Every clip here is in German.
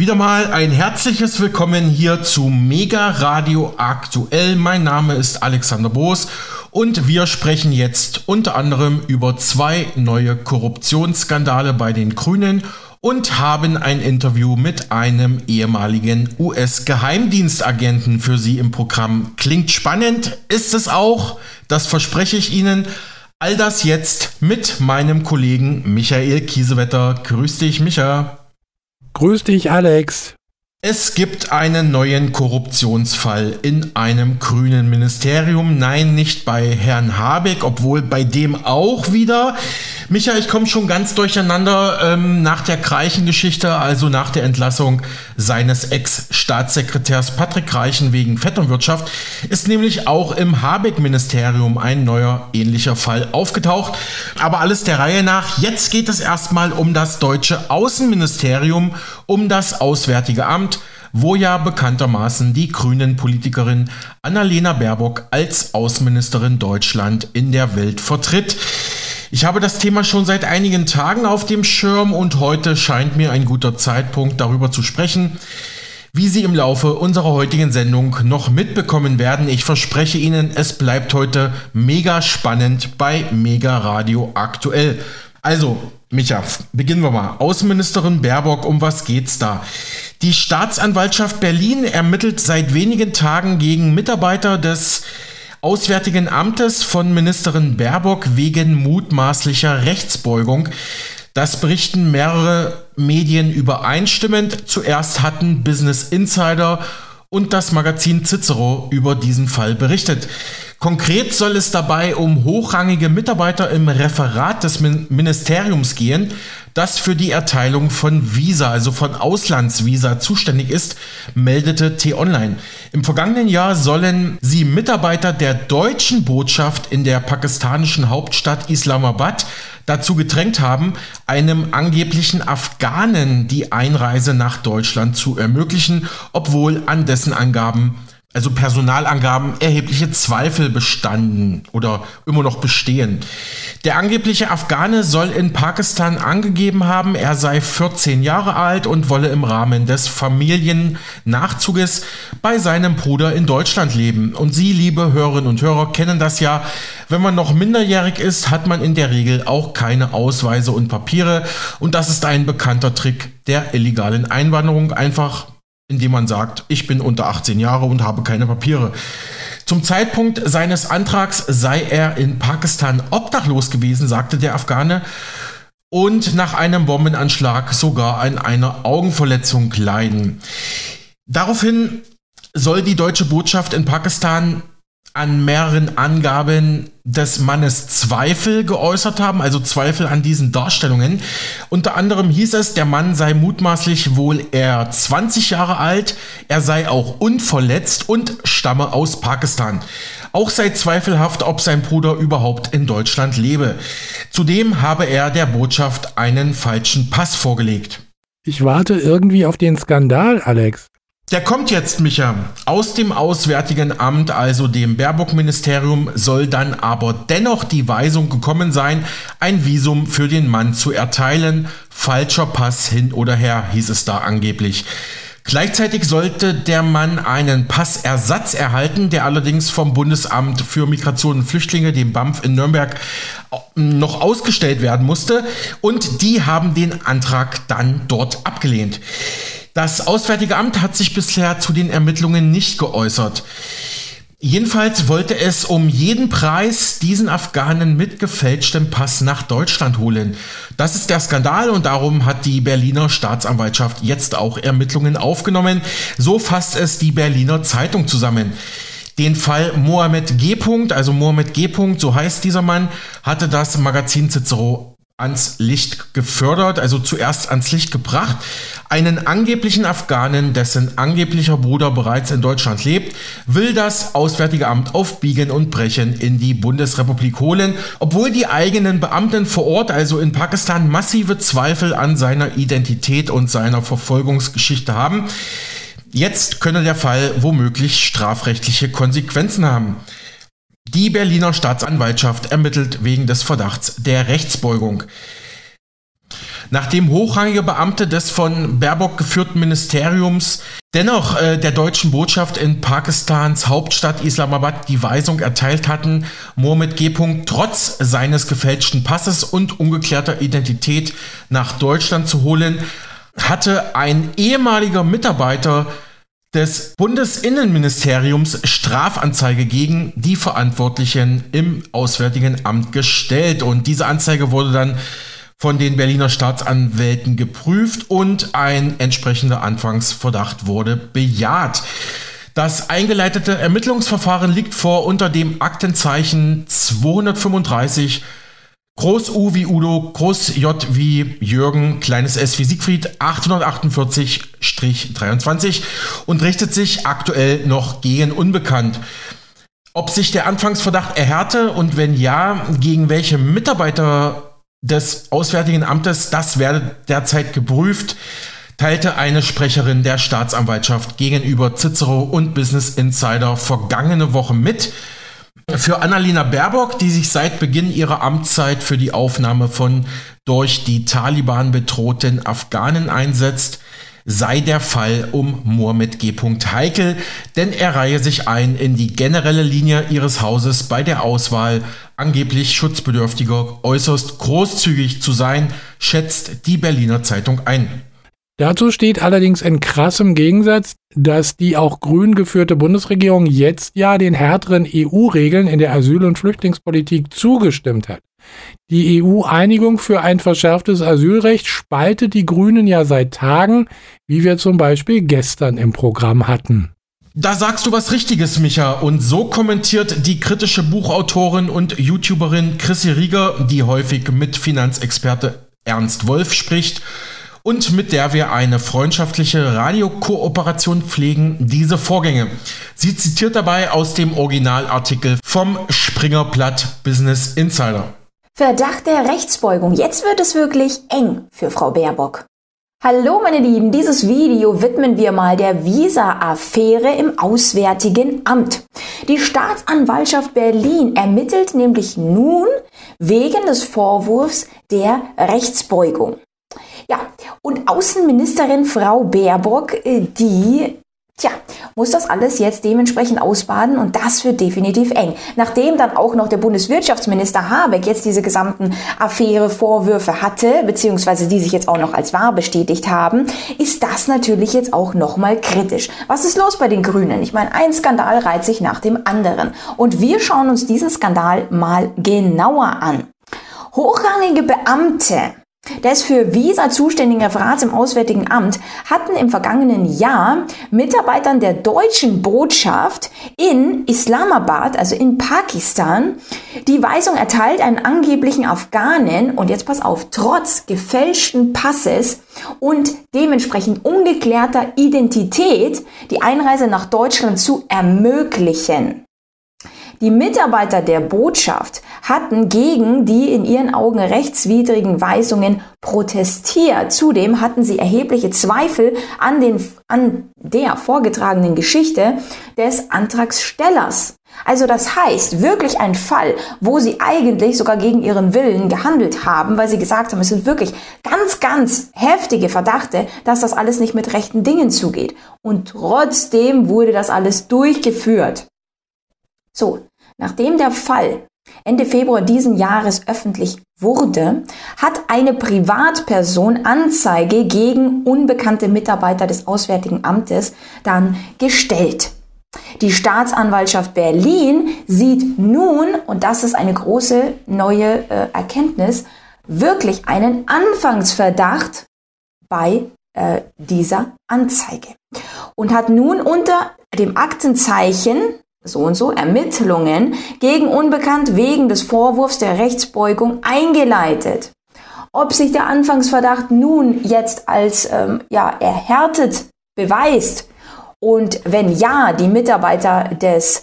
Wieder mal ein herzliches Willkommen hier zu Mega Radio Aktuell. Mein Name ist Alexander Boos und wir sprechen jetzt unter anderem über zwei neue Korruptionsskandale bei den Grünen und haben ein Interview mit einem ehemaligen US-Geheimdienstagenten für Sie im Programm. Klingt spannend, ist es auch, das verspreche ich Ihnen. All das jetzt mit meinem Kollegen Michael Kiesewetter. Grüß dich, Micha. Grüß dich, Alex. Es gibt einen neuen Korruptionsfall in einem grünen Ministerium. Nein, nicht bei Herrn Habeck, obwohl bei dem auch wieder. Micha, ich komme schon ganz durcheinander ähm, nach der Greichen-Geschichte, also nach der Entlassung seines Ex-Staatssekretärs Patrick Reichen wegen Vetternwirtschaft, ist nämlich auch im Habeck-Ministerium ein neuer ähnlicher Fall aufgetaucht. Aber alles der Reihe nach. Jetzt geht es erstmal um das deutsche Außenministerium, um das Auswärtige Amt Amt, wo ja bekanntermaßen die grünen Politikerin Annalena Baerbock als Außenministerin Deutschland in der Welt vertritt. Ich habe das Thema schon seit einigen Tagen auf dem Schirm und heute scheint mir ein guter Zeitpunkt darüber zu sprechen. Wie Sie im Laufe unserer heutigen Sendung noch mitbekommen werden, ich verspreche Ihnen, es bleibt heute mega spannend bei Mega Radio aktuell. Also, Micha, beginnen wir mal. Außenministerin Baerbock, um was geht's da? Die Staatsanwaltschaft Berlin ermittelt seit wenigen Tagen gegen Mitarbeiter des Auswärtigen Amtes von Ministerin Baerbock wegen mutmaßlicher Rechtsbeugung. Das berichten mehrere Medien übereinstimmend. Zuerst hatten Business Insider und das Magazin Cicero über diesen Fall berichtet. Konkret soll es dabei um hochrangige Mitarbeiter im Referat des Ministeriums gehen, das für die Erteilung von Visa, also von Auslandsvisa zuständig ist, meldete T-Online. Im vergangenen Jahr sollen sie Mitarbeiter der deutschen Botschaft in der pakistanischen Hauptstadt Islamabad dazu gedrängt haben, einem angeblichen Afghanen die Einreise nach Deutschland zu ermöglichen, obwohl an dessen Angaben also Personalangaben erhebliche Zweifel bestanden oder immer noch bestehen. Der angebliche Afghane soll in Pakistan angegeben haben, er sei 14 Jahre alt und wolle im Rahmen des Familiennachzuges bei seinem Bruder in Deutschland leben. Und Sie, liebe Hörerinnen und Hörer, kennen das ja. Wenn man noch minderjährig ist, hat man in der Regel auch keine Ausweise und Papiere. Und das ist ein bekannter Trick der illegalen Einwanderung. Einfach indem man sagt, ich bin unter 18 Jahre und habe keine Papiere. Zum Zeitpunkt seines Antrags sei er in Pakistan obdachlos gewesen, sagte der Afghane, und nach einem Bombenanschlag sogar an einer Augenverletzung leiden. Daraufhin soll die deutsche Botschaft in Pakistan an mehreren Angaben des Mannes Zweifel geäußert haben, also Zweifel an diesen Darstellungen. Unter anderem hieß es, der Mann sei mutmaßlich wohl eher 20 Jahre alt, er sei auch unverletzt und stamme aus Pakistan. Auch sei zweifelhaft, ob sein Bruder überhaupt in Deutschland lebe. Zudem habe er der Botschaft einen falschen Pass vorgelegt. Ich warte irgendwie auf den Skandal, Alex. Der kommt jetzt, Micha. Aus dem Auswärtigen Amt, also dem Baerbock-Ministerium, soll dann aber dennoch die Weisung gekommen sein, ein Visum für den Mann zu erteilen. Falscher Pass hin oder her, hieß es da angeblich. Gleichzeitig sollte der Mann einen Passersatz erhalten, der allerdings vom Bundesamt für Migration und Flüchtlinge, dem BAMF in Nürnberg, noch ausgestellt werden musste. Und die haben den Antrag dann dort abgelehnt. Das Auswärtige Amt hat sich bisher zu den Ermittlungen nicht geäußert. Jedenfalls wollte es um jeden Preis diesen Afghanen mit gefälschtem Pass nach Deutschland holen. Das ist der Skandal und darum hat die Berliner Staatsanwaltschaft jetzt auch Ermittlungen aufgenommen. So fasst es die Berliner Zeitung zusammen. Den Fall Mohammed G. also Mohammed G. so heißt dieser Mann, hatte das Magazin Cicero ans Licht gefördert, also zuerst ans Licht gebracht. Einen angeblichen Afghanen, dessen angeblicher Bruder bereits in Deutschland lebt, will das Auswärtige Amt auf Biegen und Brechen in die Bundesrepublik holen, obwohl die eigenen Beamten vor Ort, also in Pakistan, massive Zweifel an seiner Identität und seiner Verfolgungsgeschichte haben. Jetzt könne der Fall womöglich strafrechtliche Konsequenzen haben. Die Berliner Staatsanwaltschaft ermittelt wegen des Verdachts der Rechtsbeugung. nachdem hochrangige Beamte des von Baerbock geführten Ministeriums dennoch äh, der deutschen Botschaft in Pakistans Hauptstadt Islamabad die Weisung erteilt hatten, Mohammed G. trotz seines gefälschten Passes und ungeklärter Identität nach Deutschland zu holen, hatte ein ehemaliger Mitarbeiter des Bundesinnenministeriums Strafanzeige gegen die Verantwortlichen im Auswärtigen Amt gestellt. Und diese Anzeige wurde dann von den Berliner Staatsanwälten geprüft und ein entsprechender Anfangsverdacht wurde bejaht. Das eingeleitete Ermittlungsverfahren liegt vor unter dem Aktenzeichen 235 Groß U wie Udo, Groß J wie Jürgen, kleines S wie Siegfried 848-23 und richtet sich aktuell noch gegen Unbekannt. Ob sich der Anfangsverdacht erhärte und wenn ja, gegen welche Mitarbeiter des Auswärtigen Amtes, das werde derzeit geprüft, teilte eine Sprecherin der Staatsanwaltschaft gegenüber Cicero und Business Insider vergangene Woche mit. Für Annalena Baerbock, die sich seit Beginn ihrer Amtszeit für die Aufnahme von durch die Taliban bedrohten Afghanen einsetzt, sei der Fall um Mohammed G. heikel, denn er reihe sich ein in die generelle Linie ihres Hauses bei der Auswahl angeblich schutzbedürftiger äußerst großzügig zu sein, schätzt die Berliner Zeitung ein. Dazu steht allerdings in krassem Gegensatz, dass die auch grün geführte Bundesregierung jetzt ja den härteren EU-Regeln in der Asyl- und Flüchtlingspolitik zugestimmt hat. Die EU-Einigung für ein verschärftes Asylrecht spaltet die Grünen ja seit Tagen, wie wir zum Beispiel gestern im Programm hatten. Da sagst du was Richtiges, Micha. Und so kommentiert die kritische Buchautorin und YouTuberin Chrissy Rieger, die häufig mit Finanzexperte Ernst Wolf spricht, und mit der wir eine freundschaftliche Radiokooperation pflegen, diese Vorgänge. Sie zitiert dabei aus dem Originalartikel vom Springerblatt Business Insider. Verdacht der Rechtsbeugung. Jetzt wird es wirklich eng für Frau Baerbock. Hallo meine Lieben, dieses Video widmen wir mal der Visa-Affäre im Auswärtigen Amt. Die Staatsanwaltschaft Berlin ermittelt nämlich nun wegen des Vorwurfs der Rechtsbeugung. Ja, und Außenministerin Frau Baerbock, äh, die Tja, muss das alles jetzt dementsprechend ausbaden und das wird definitiv eng. Nachdem dann auch noch der Bundeswirtschaftsminister Habeck jetzt diese gesamten Affäre, Vorwürfe hatte, beziehungsweise die sich jetzt auch noch als wahr bestätigt haben, ist das natürlich jetzt auch nochmal kritisch. Was ist los bei den Grünen? Ich meine, ein Skandal reiht sich nach dem anderen. Und wir schauen uns diesen Skandal mal genauer an. Hochrangige Beamte des für Visa zuständigen Referats im Auswärtigen Amt hatten im vergangenen Jahr Mitarbeitern der deutschen Botschaft in Islamabad, also in Pakistan, die Weisung erteilt, einen angeblichen Afghanen, und jetzt pass auf, trotz gefälschten Passes und dementsprechend ungeklärter Identität die Einreise nach Deutschland zu ermöglichen. Die Mitarbeiter der Botschaft hatten gegen die in ihren Augen rechtswidrigen Weisungen protestiert. Zudem hatten sie erhebliche Zweifel an, den, an der vorgetragenen Geschichte des Antragstellers. Also das heißt, wirklich ein Fall, wo sie eigentlich sogar gegen ihren Willen gehandelt haben, weil sie gesagt haben, es sind wirklich ganz, ganz heftige Verdachte, dass das alles nicht mit rechten Dingen zugeht. Und trotzdem wurde das alles durchgeführt. So, Nachdem der Fall Ende Februar diesen Jahres öffentlich wurde, hat eine Privatperson Anzeige gegen unbekannte Mitarbeiter des Auswärtigen Amtes dann gestellt. Die Staatsanwaltschaft Berlin sieht nun, und das ist eine große neue äh, Erkenntnis, wirklich einen Anfangsverdacht bei äh, dieser Anzeige und hat nun unter dem Aktenzeichen so und so Ermittlungen gegen Unbekannt wegen des Vorwurfs der Rechtsbeugung eingeleitet. Ob sich der Anfangsverdacht nun jetzt als ähm, ja, erhärtet beweist und wenn ja, die Mitarbeiter des,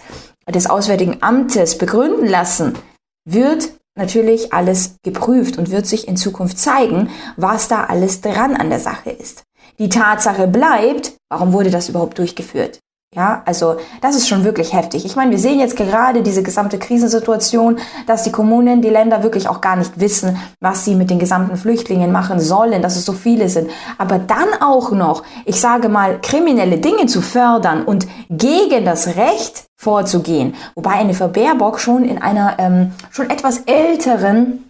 des Auswärtigen Amtes begründen lassen, wird natürlich alles geprüft und wird sich in Zukunft zeigen, was da alles dran an der Sache ist. Die Tatsache bleibt, warum wurde das überhaupt durchgeführt? Ja, also das ist schon wirklich heftig. Ich meine, wir sehen jetzt gerade diese gesamte Krisensituation, dass die Kommunen, die Länder wirklich auch gar nicht wissen, was sie mit den gesamten Flüchtlingen machen sollen, dass es so viele sind. Aber dann auch noch, ich sage mal, kriminelle Dinge zu fördern und gegen das Recht vorzugehen. Wobei eine Frau Baerbock schon in einer ähm, schon etwas älteren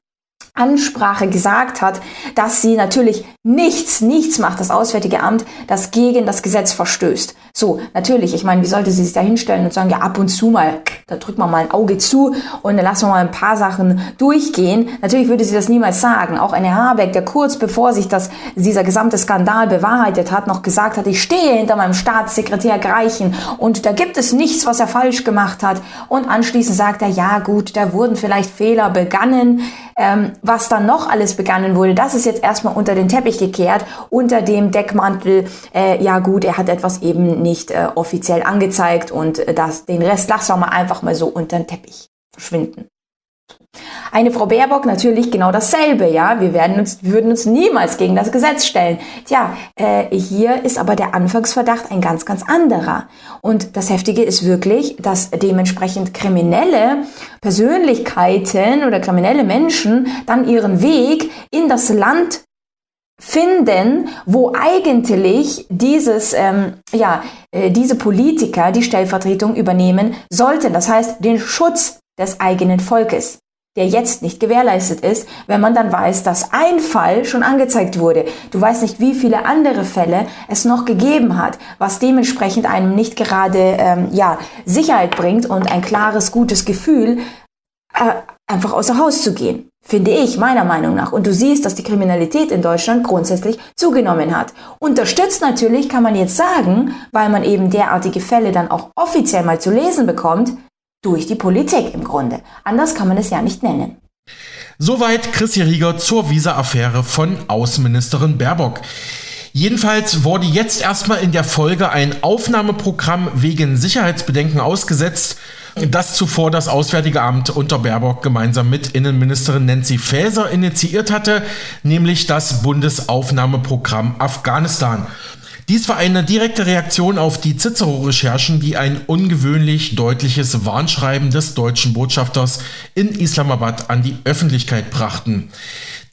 Ansprache gesagt hat, dass sie natürlich nichts, nichts macht, das Auswärtige Amt, das gegen das Gesetz verstößt. So, natürlich, ich meine, wie sollte sie sich da hinstellen und sagen, ja, ab und zu mal, da drückt man mal ein Auge zu und dann lassen wir mal ein paar Sachen durchgehen. Natürlich würde sie das niemals sagen. Auch eine Habeck, der kurz bevor sich das, dieser gesamte Skandal bewahrheitet hat, noch gesagt hat, ich stehe hinter meinem Staatssekretär Greichen und da gibt es nichts, was er falsch gemacht hat. Und anschließend sagt er, ja gut, da wurden vielleicht Fehler begangen. Ähm, was dann noch alles begangen wurde, das ist jetzt erstmal unter den Teppich gekehrt, unter dem Deckmantel, äh, ja gut, er hat etwas eben nicht äh, offiziell angezeigt und äh, das, den Rest lassen wir einfach mal so unter den Teppich verschwinden. Eine Frau Baerbock natürlich genau dasselbe, ja. Wir werden uns, würden uns niemals gegen das Gesetz stellen. Tja, äh, hier ist aber der Anfangsverdacht ein ganz, ganz anderer. Und das Heftige ist wirklich, dass dementsprechend kriminelle Persönlichkeiten oder kriminelle Menschen dann ihren Weg in das Land finden, wo eigentlich dieses, ähm, ja, äh, diese Politiker die Stellvertretung übernehmen sollten. Das heißt, den Schutz des eigenen Volkes der jetzt nicht gewährleistet ist, wenn man dann weiß, dass ein Fall schon angezeigt wurde. Du weißt nicht, wie viele andere Fälle es noch gegeben hat, was dementsprechend einem nicht gerade ähm, ja, Sicherheit bringt und ein klares, gutes Gefühl, äh, einfach außer Haus zu gehen. Finde ich, meiner Meinung nach. Und du siehst, dass die Kriminalität in Deutschland grundsätzlich zugenommen hat. Unterstützt natürlich kann man jetzt sagen, weil man eben derartige Fälle dann auch offiziell mal zu lesen bekommt, durch die Politik im Grunde. Anders kann man es ja nicht nennen. Soweit Chrissy Rieger zur Visa-Affäre von Außenministerin Baerbock. Jedenfalls wurde jetzt erstmal in der Folge ein Aufnahmeprogramm wegen Sicherheitsbedenken ausgesetzt, das zuvor das Auswärtige Amt unter Baerbock gemeinsam mit Innenministerin Nancy Faeser initiiert hatte, nämlich das Bundesaufnahmeprogramm Afghanistan. Dies war eine direkte Reaktion auf die Cicero-Recherchen, die ein ungewöhnlich deutliches Warnschreiben des deutschen Botschafters in Islamabad an die Öffentlichkeit brachten.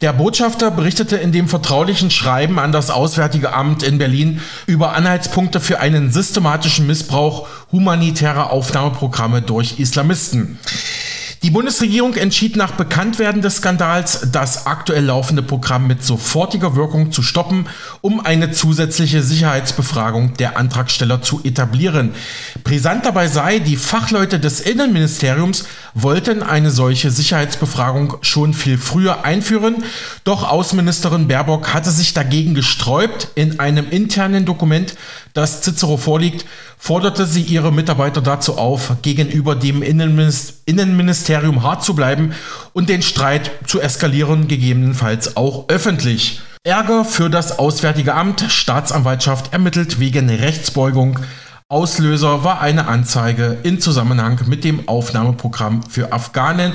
Der Botschafter berichtete in dem vertraulichen Schreiben an das Auswärtige Amt in Berlin über Anhaltspunkte für einen systematischen Missbrauch humanitärer Aufnahmeprogramme durch Islamisten. Die Bundesregierung entschied nach Bekanntwerden des Skandals, das aktuell laufende Programm mit sofortiger Wirkung zu stoppen, um eine zusätzliche Sicherheitsbefragung der Antragsteller zu etablieren. Brisant dabei sei, die Fachleute des Innenministeriums wollten eine solche Sicherheitsbefragung schon viel früher einführen, doch Außenministerin Baerbock hatte sich dagegen gesträubt. In einem internen Dokument, das Cicero vorliegt, forderte sie ihre Mitarbeiter dazu auf, gegenüber dem Innenministerium hart zu bleiben und den Streit zu eskalieren, gegebenenfalls auch öffentlich. Ärger für das Auswärtige Amt, Staatsanwaltschaft ermittelt wegen Rechtsbeugung Auslöser war eine Anzeige in Zusammenhang mit dem Aufnahmeprogramm für Afghanen.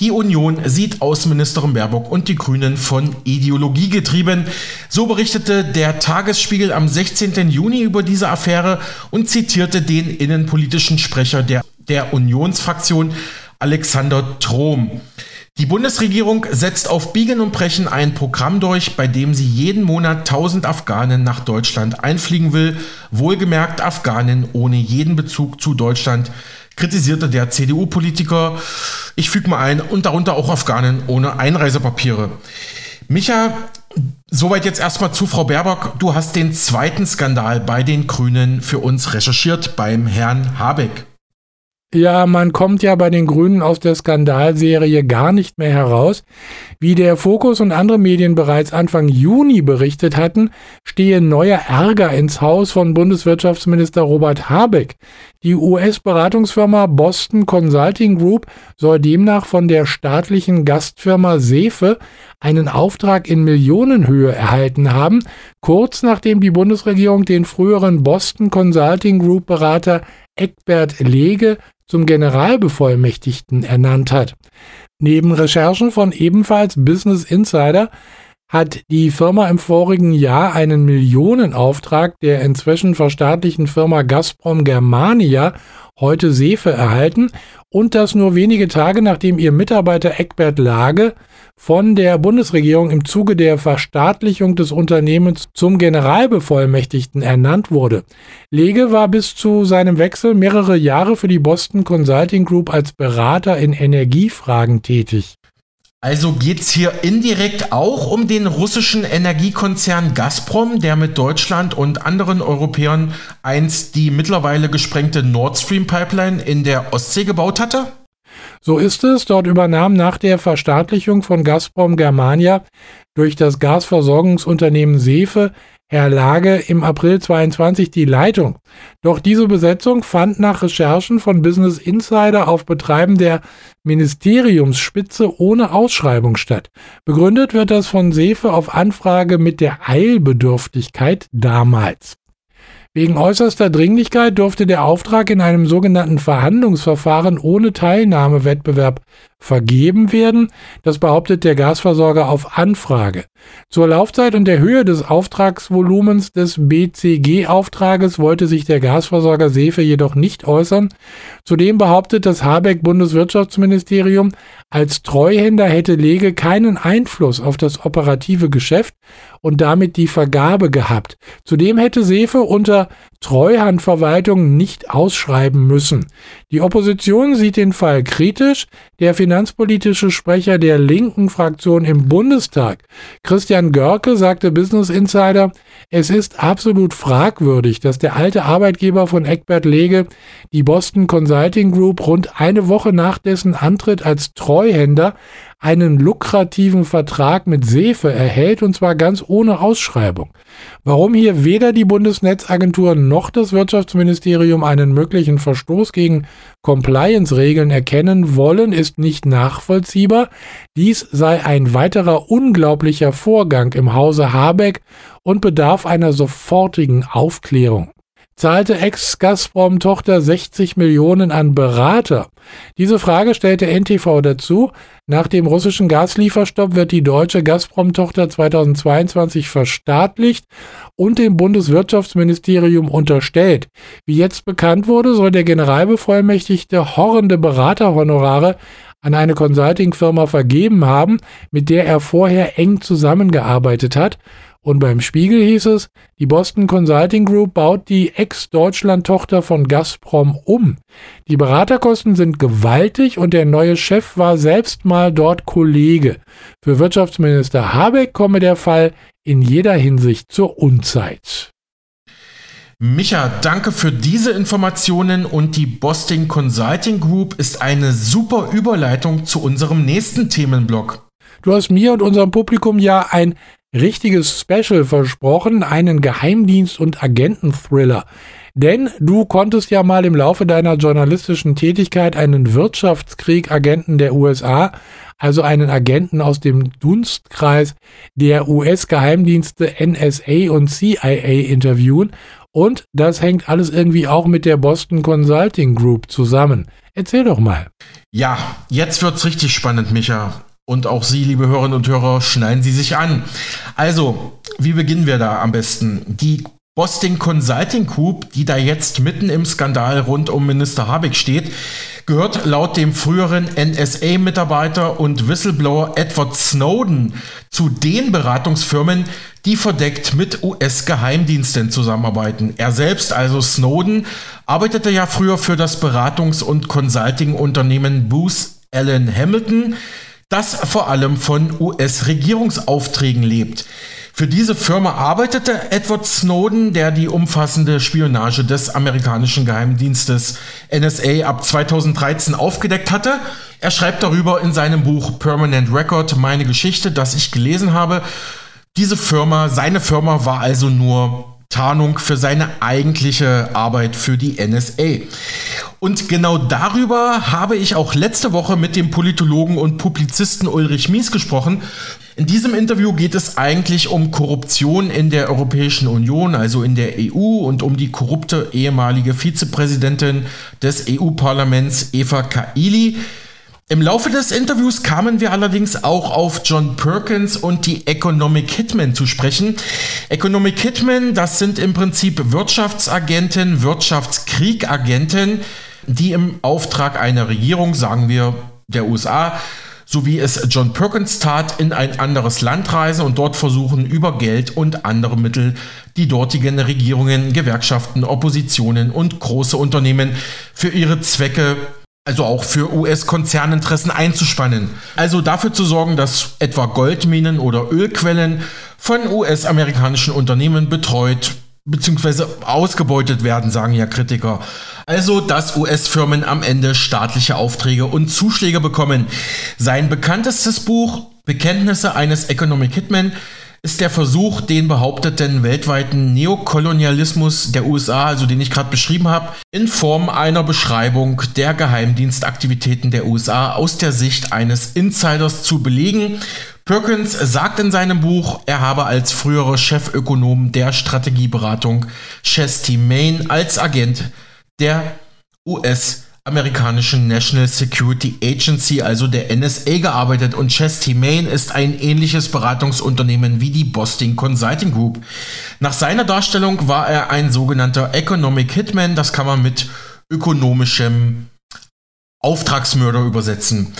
Die Union sieht Außenministerin Baerbock und die Grünen von Ideologie getrieben. So berichtete der Tagesspiegel am 16. Juni über diese Affäre und zitierte den innenpolitischen Sprecher der, der Unionsfraktion Alexander Trom. Die Bundesregierung setzt auf Biegen und Brechen ein Programm durch, bei dem sie jeden Monat 1000 Afghanen nach Deutschland einfliegen will. Wohlgemerkt Afghanen ohne jeden Bezug zu Deutschland, kritisierte der CDU-Politiker. Ich füge mal ein, und darunter auch Afghanen ohne Einreisepapiere. Micha, soweit jetzt erstmal zu Frau Baerbock. Du hast den zweiten Skandal bei den Grünen für uns recherchiert beim Herrn Habeck. Ja, man kommt ja bei den Grünen aus der Skandalserie gar nicht mehr heraus. Wie der Fokus und andere Medien bereits Anfang Juni berichtet hatten, stehe neuer Ärger ins Haus von Bundeswirtschaftsminister Robert Habeck. Die US-Beratungsfirma Boston Consulting Group soll demnach von der staatlichen Gastfirma Sefe einen Auftrag in Millionenhöhe erhalten haben, kurz nachdem die Bundesregierung den früheren Boston Consulting Group Berater Eckbert Lege zum Generalbevollmächtigten ernannt hat. Neben Recherchen von ebenfalls Business Insider hat die Firma im vorigen Jahr einen Millionenauftrag der inzwischen verstaatlichten Firma Gazprom Germania, heute Sefe, erhalten und das nur wenige Tage nachdem ihr Mitarbeiter Eckbert Lage von der Bundesregierung im Zuge der Verstaatlichung des Unternehmens zum Generalbevollmächtigten ernannt wurde. Lege war bis zu seinem Wechsel mehrere Jahre für die Boston Consulting Group als Berater in Energiefragen tätig. Also geht es hier indirekt auch um den russischen Energiekonzern Gazprom, der mit Deutschland und anderen Europäern einst die mittlerweile gesprengte Nord Stream Pipeline in der Ostsee gebaut hatte? So ist es. Dort übernahm nach der Verstaatlichung von Gazprom Germania durch das Gasversorgungsunternehmen Sefe Herr Lage im April 22 die Leitung. Doch diese Besetzung fand nach Recherchen von Business Insider auf Betreiben der Ministeriumsspitze ohne Ausschreibung statt. Begründet wird das von Sefe auf Anfrage mit der Eilbedürftigkeit damals. Wegen äußerster Dringlichkeit durfte der Auftrag in einem sogenannten Verhandlungsverfahren ohne Teilnahmewettbewerb vergeben werden. Das behauptet der Gasversorger auf Anfrage. Zur Laufzeit und der Höhe des Auftragsvolumens des BCG-Auftrages wollte sich der Gasversorger Sefe jedoch nicht äußern. Zudem behauptet das Habeck-Bundeswirtschaftsministerium, als Treuhänder hätte Lege keinen Einfluss auf das operative Geschäft und damit die Vergabe gehabt. Zudem hätte Sefe unter Treuhandverwaltung nicht ausschreiben müssen. Die Opposition sieht den Fall kritisch. Der finanzpolitische Sprecher der linken Fraktion im Bundestag, Christian Görke, sagte Business Insider, es ist absolut fragwürdig, dass der alte Arbeitgeber von Eckbert Lege, die Boston Consulting Group, rund eine Woche nach dessen Antritt als Treuhänder einen lukrativen Vertrag mit Sefe erhält und zwar ganz ohne Ausschreibung. Warum hier weder die Bundesnetzagentur noch das Wirtschaftsministerium einen möglichen Verstoß gegen Compliance-Regeln erkennen wollen, ist nicht nachvollziehbar. Dies sei ein weiterer unglaublicher Vorgang im Hause Habeck und bedarf einer sofortigen Aufklärung zahlte Ex-Gazprom-Tochter 60 Millionen an Berater? Diese Frage stellte NTV dazu. Nach dem russischen Gaslieferstopp wird die deutsche Gazprom-Tochter 2022 verstaatlicht und dem Bundeswirtschaftsministerium unterstellt. Wie jetzt bekannt wurde, soll der Generalbevollmächtigte horrende Beraterhonorare an eine Consulting-Firma vergeben haben, mit der er vorher eng zusammengearbeitet hat und beim Spiegel hieß es, die Boston Consulting Group baut die Ex-Deutschland-Tochter von Gazprom um. Die Beraterkosten sind gewaltig und der neue Chef war selbst mal dort Kollege. Für Wirtschaftsminister Habeck komme der Fall in jeder Hinsicht zur Unzeit. Micha, danke für diese Informationen und die Boston Consulting Group ist eine super Überleitung zu unserem nächsten Themenblock. Du hast mir und unserem Publikum ja ein richtiges Special versprochen, einen Geheimdienst- und Agenten-Thriller. Denn du konntest ja mal im Laufe deiner journalistischen Tätigkeit einen Wirtschaftskrieg-Agenten der USA, also einen Agenten aus dem Dunstkreis der US-Geheimdienste NSA und CIA interviewen. Und das hängt alles irgendwie auch mit der Boston Consulting Group zusammen. Erzähl doch mal. Ja, jetzt wird's richtig spannend, Micha. Und auch Sie, liebe Hörerinnen und Hörer, schneiden Sie sich an. Also, wie beginnen wir da am besten? Die Boston Consulting Group, die da jetzt mitten im Skandal rund um Minister Habeck steht, gehört laut dem früheren NSA-Mitarbeiter und Whistleblower Edward Snowden zu den Beratungsfirmen, die verdeckt mit US-Geheimdiensten zusammenarbeiten. Er selbst, also Snowden, arbeitete ja früher für das Beratungs- und Consulting-Unternehmen Booth Allen Hamilton, das vor allem von US-Regierungsaufträgen lebt. Für diese Firma arbeitete Edward Snowden, der die umfassende Spionage des amerikanischen Geheimdienstes NSA ab 2013 aufgedeckt hatte. Er schreibt darüber in seinem Buch Permanent Record meine Geschichte, das ich gelesen habe. Diese Firma, seine Firma war also nur Tarnung für seine eigentliche Arbeit für die NSA. Und genau darüber habe ich auch letzte Woche mit dem Politologen und Publizisten Ulrich Mies gesprochen. In diesem Interview geht es eigentlich um Korruption in der Europäischen Union, also in der EU und um die korrupte ehemalige Vizepräsidentin des EU-Parlaments Eva Kaili. Im Laufe des Interviews kamen wir allerdings auch auf John Perkins und die Economic Hitmen zu sprechen. Economic Hitmen, das sind im Prinzip Wirtschaftsagenten, Wirtschaftskriegagenten, die im Auftrag einer Regierung, sagen wir der USA, so wie es John Perkins tat, in ein anderes Land reisen und dort versuchen, über Geld und andere Mittel die dortigen Regierungen, Gewerkschaften, Oppositionen und große Unternehmen für ihre Zwecke also auch für US-Konzerninteressen einzuspannen. Also dafür zu sorgen, dass etwa Goldminen oder Ölquellen von US-amerikanischen Unternehmen betreut bzw. ausgebeutet werden, sagen ja Kritiker. Also, dass US-Firmen am Ende staatliche Aufträge und Zuschläge bekommen. Sein bekanntestes Buch Bekenntnisse eines Economic Hitman ist der Versuch, den behaupteten weltweiten Neokolonialismus der USA, also den ich gerade beschrieben habe, in Form einer Beschreibung der Geheimdienstaktivitäten der USA aus der Sicht eines Insiders zu belegen. Perkins sagt in seinem Buch, er habe als früherer Chefökonom der Strategieberatung Chesty Main als Agent der US amerikanischen National Security Agency, also der NSA, gearbeitet und Chesty Main ist ein ähnliches Beratungsunternehmen wie die Boston Consulting Group. Nach seiner Darstellung war er ein sogenannter Economic Hitman, das kann man mit ökonomischem Auftragsmörder übersetzen.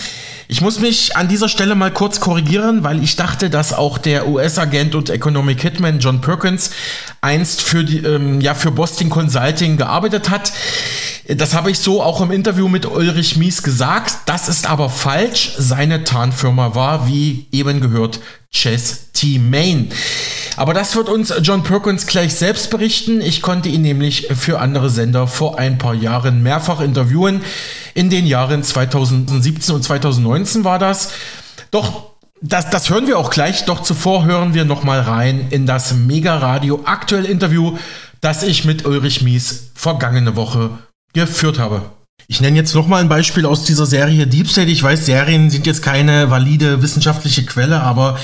Ich muss mich an dieser Stelle mal kurz korrigieren, weil ich dachte, dass auch der US-Agent und Economic Hitman John Perkins einst für, die, ähm, ja, für Boston Consulting gearbeitet hat. Das habe ich so auch im Interview mit Ulrich Mies gesagt. Das ist aber falsch. Seine Tarnfirma war, wie eben gehört, Chess T. Main. Aber das wird uns John Perkins gleich selbst berichten. Ich konnte ihn nämlich für andere Sender vor ein paar Jahren mehrfach interviewen. In den Jahren 2017 und 2019 war das. Doch das, das hören wir auch gleich. Doch zuvor hören wir noch mal rein in das Mega Radio Aktuell Interview, das ich mit Ulrich Mies vergangene Woche geführt habe. Ich nenne jetzt nochmal ein Beispiel aus dieser Serie Deep State. Ich weiß, Serien sind jetzt keine valide wissenschaftliche Quelle, aber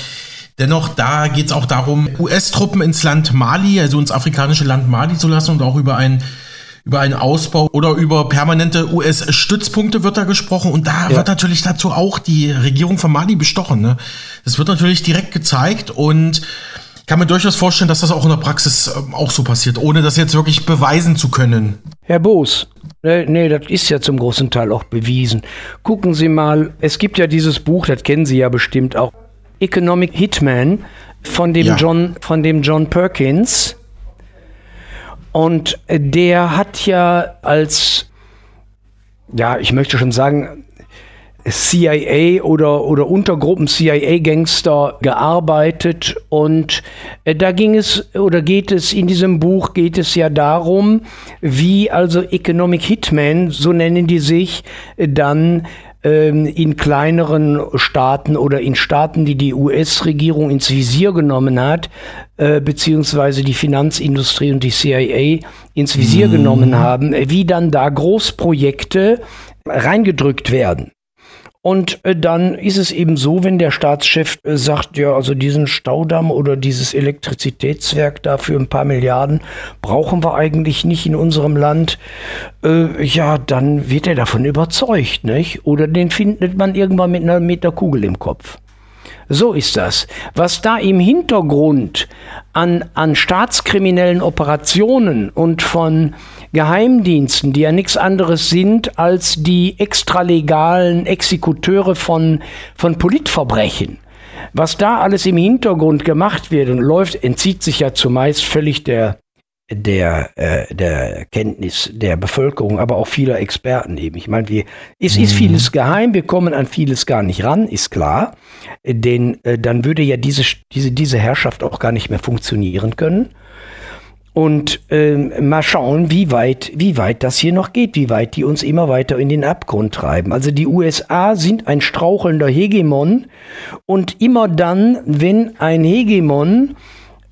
dennoch, da geht es auch darum, US-Truppen ins Land Mali, also ins afrikanische Land Mali zu lassen und auch über ein über einen Ausbau oder über permanente US-Stützpunkte wird da gesprochen und da ja. wird natürlich dazu auch die Regierung von Mali bestochen. Ne? Das wird natürlich direkt gezeigt und kann mir durchaus vorstellen, dass das auch in der Praxis ähm, auch so passiert, ohne das jetzt wirklich beweisen zu können. Herr Boos, nee, nee, das ist ja zum großen Teil auch bewiesen. Gucken Sie mal, es gibt ja dieses Buch, das kennen Sie ja bestimmt auch, Economic Hitman von dem, ja. John, von dem John Perkins. Und der hat ja als, ja, ich möchte schon sagen, CIA oder, oder Untergruppen CIA-Gangster gearbeitet und äh, da ging es oder geht es in diesem Buch geht es ja darum, wie also Economic Hitmen, so nennen die sich, äh, dann ähm, in kleineren Staaten oder in Staaten, die die US-Regierung ins Visier genommen hat, äh, beziehungsweise die Finanzindustrie und die CIA ins Visier mhm. genommen haben, wie dann da Großprojekte reingedrückt werden. Und äh, dann ist es eben so, wenn der Staatschef äh, sagt, ja, also diesen Staudamm oder dieses Elektrizitätswerk da für ein paar Milliarden brauchen wir eigentlich nicht in unserem Land, äh, ja, dann wird er davon überzeugt, nicht? Oder den findet man irgendwann mit einer Meter Kugel im Kopf. So ist das. Was da im Hintergrund an, an staatskriminellen Operationen und von Geheimdiensten, die ja nichts anderes sind als die extralegalen Exekuteure von, von Politverbrechen. Was da alles im Hintergrund gemacht wird und läuft, entzieht sich ja zumeist völlig der, der, äh, der Kenntnis der Bevölkerung, aber auch vieler Experten eben. Ich meine, wir, es mhm. ist vieles geheim, wir kommen an vieles gar nicht ran, ist klar. Denn äh, dann würde ja diese, diese, diese Herrschaft auch gar nicht mehr funktionieren können. Und ähm, mal schauen, wie weit, wie weit das hier noch geht, wie weit die uns immer weiter in den Abgrund treiben. Also die USA sind ein strauchelnder Hegemon und immer dann, wenn ein Hegemon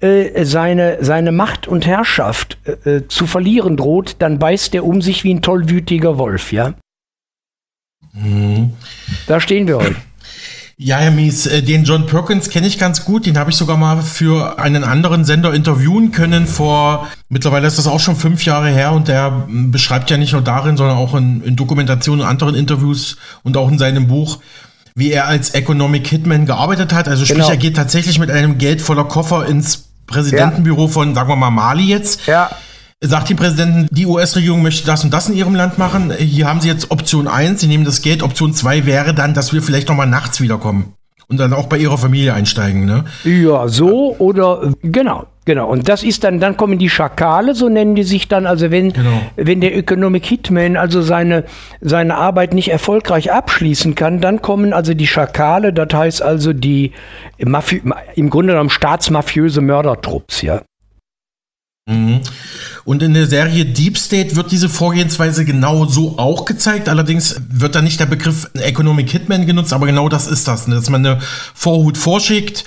äh, seine, seine Macht und Herrschaft äh, äh, zu verlieren droht, dann beißt er um sich wie ein tollwütiger Wolf, ja? Mhm. Da stehen wir heute. Ja, Herr Mies, äh, den John Perkins kenne ich ganz gut. Den habe ich sogar mal für einen anderen Sender interviewen können vor, mittlerweile ist das auch schon fünf Jahre her und der beschreibt ja nicht nur darin, sondern auch in, in Dokumentationen und anderen Interviews und auch in seinem Buch, wie er als Economic Hitman gearbeitet hat. Also sprich, genau. er geht tatsächlich mit einem Geld voller Koffer ins Präsidentenbüro ja. von, sagen wir mal, Mali jetzt. Ja sagt dem Präsidenten, die US-Regierung möchte das und das in ihrem Land machen. Hier haben sie jetzt Option 1, sie nehmen das Geld. Option 2 wäre dann, dass wir vielleicht nochmal nachts wiederkommen und dann auch bei ihrer Familie einsteigen, ne? Ja, so oder genau. Genau, und das ist dann, dann kommen die Schakale, so nennen die sich dann, also wenn, genau. wenn der Economic Hitman also seine, seine Arbeit nicht erfolgreich abschließen kann, dann kommen also die Schakale, das heißt also die Mafi im Grunde genommen staatsmafiöse Mördertrupps, ja. Und in der Serie Deep State wird diese Vorgehensweise genau so auch gezeigt. Allerdings wird da nicht der Begriff Economic Hitman genutzt, aber genau das ist das, ne? dass man eine Vorhut vorschickt,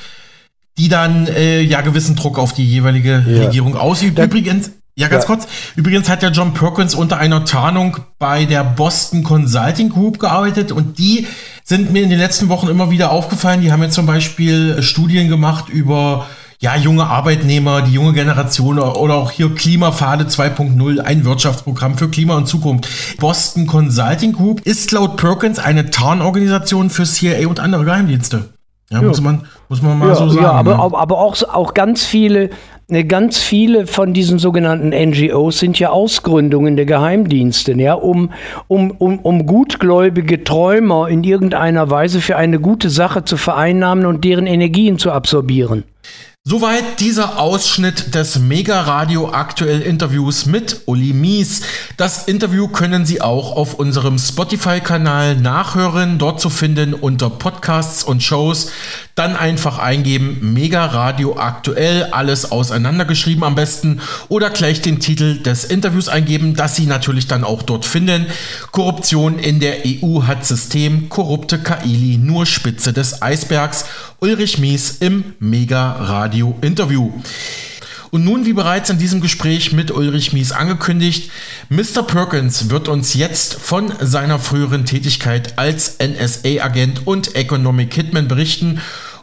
die dann äh, ja gewissen Druck auf die jeweilige ja. Regierung ausübt. Da, Übrigens, ja, ganz ja. kurz. Übrigens hat ja John Perkins unter einer Tarnung bei der Boston Consulting Group gearbeitet und die sind mir in den letzten Wochen immer wieder aufgefallen. Die haben jetzt zum Beispiel Studien gemacht über ja, junge Arbeitnehmer, die junge Generation oder auch hier Klimapfade 2.0, ein Wirtschaftsprogramm für Klima und Zukunft. Boston Consulting Group ist laut Perkins eine Tarnorganisation für CIA und andere Geheimdienste. Ja, ja. Muss, man, muss man mal ja, so sagen. Ja, aber, ne? aber auch, auch ganz viele ne, ganz viele von diesen sogenannten NGOs sind ja Ausgründungen der Geheimdienste, ja, um, um, um, um gutgläubige Träumer in irgendeiner Weise für eine gute Sache zu vereinnahmen und deren Energien zu absorbieren. Soweit dieser Ausschnitt des Mega Radio aktuell Interviews mit Uli Mies. Das Interview können Sie auch auf unserem Spotify-Kanal nachhören, dort zu finden unter Podcasts und Shows. Dann einfach eingeben Mega Radio aktuell, alles auseinandergeschrieben am besten oder gleich den Titel des Interviews eingeben, das Sie natürlich dann auch dort finden. Korruption in der EU hat System, korrupte Kaili nur Spitze des Eisbergs. Ulrich Mies im Mega Radio Interview. Und nun, wie bereits in diesem Gespräch mit Ulrich Mies angekündigt, Mr. Perkins wird uns jetzt von seiner früheren Tätigkeit als NSA-Agent und Economic Hitman berichten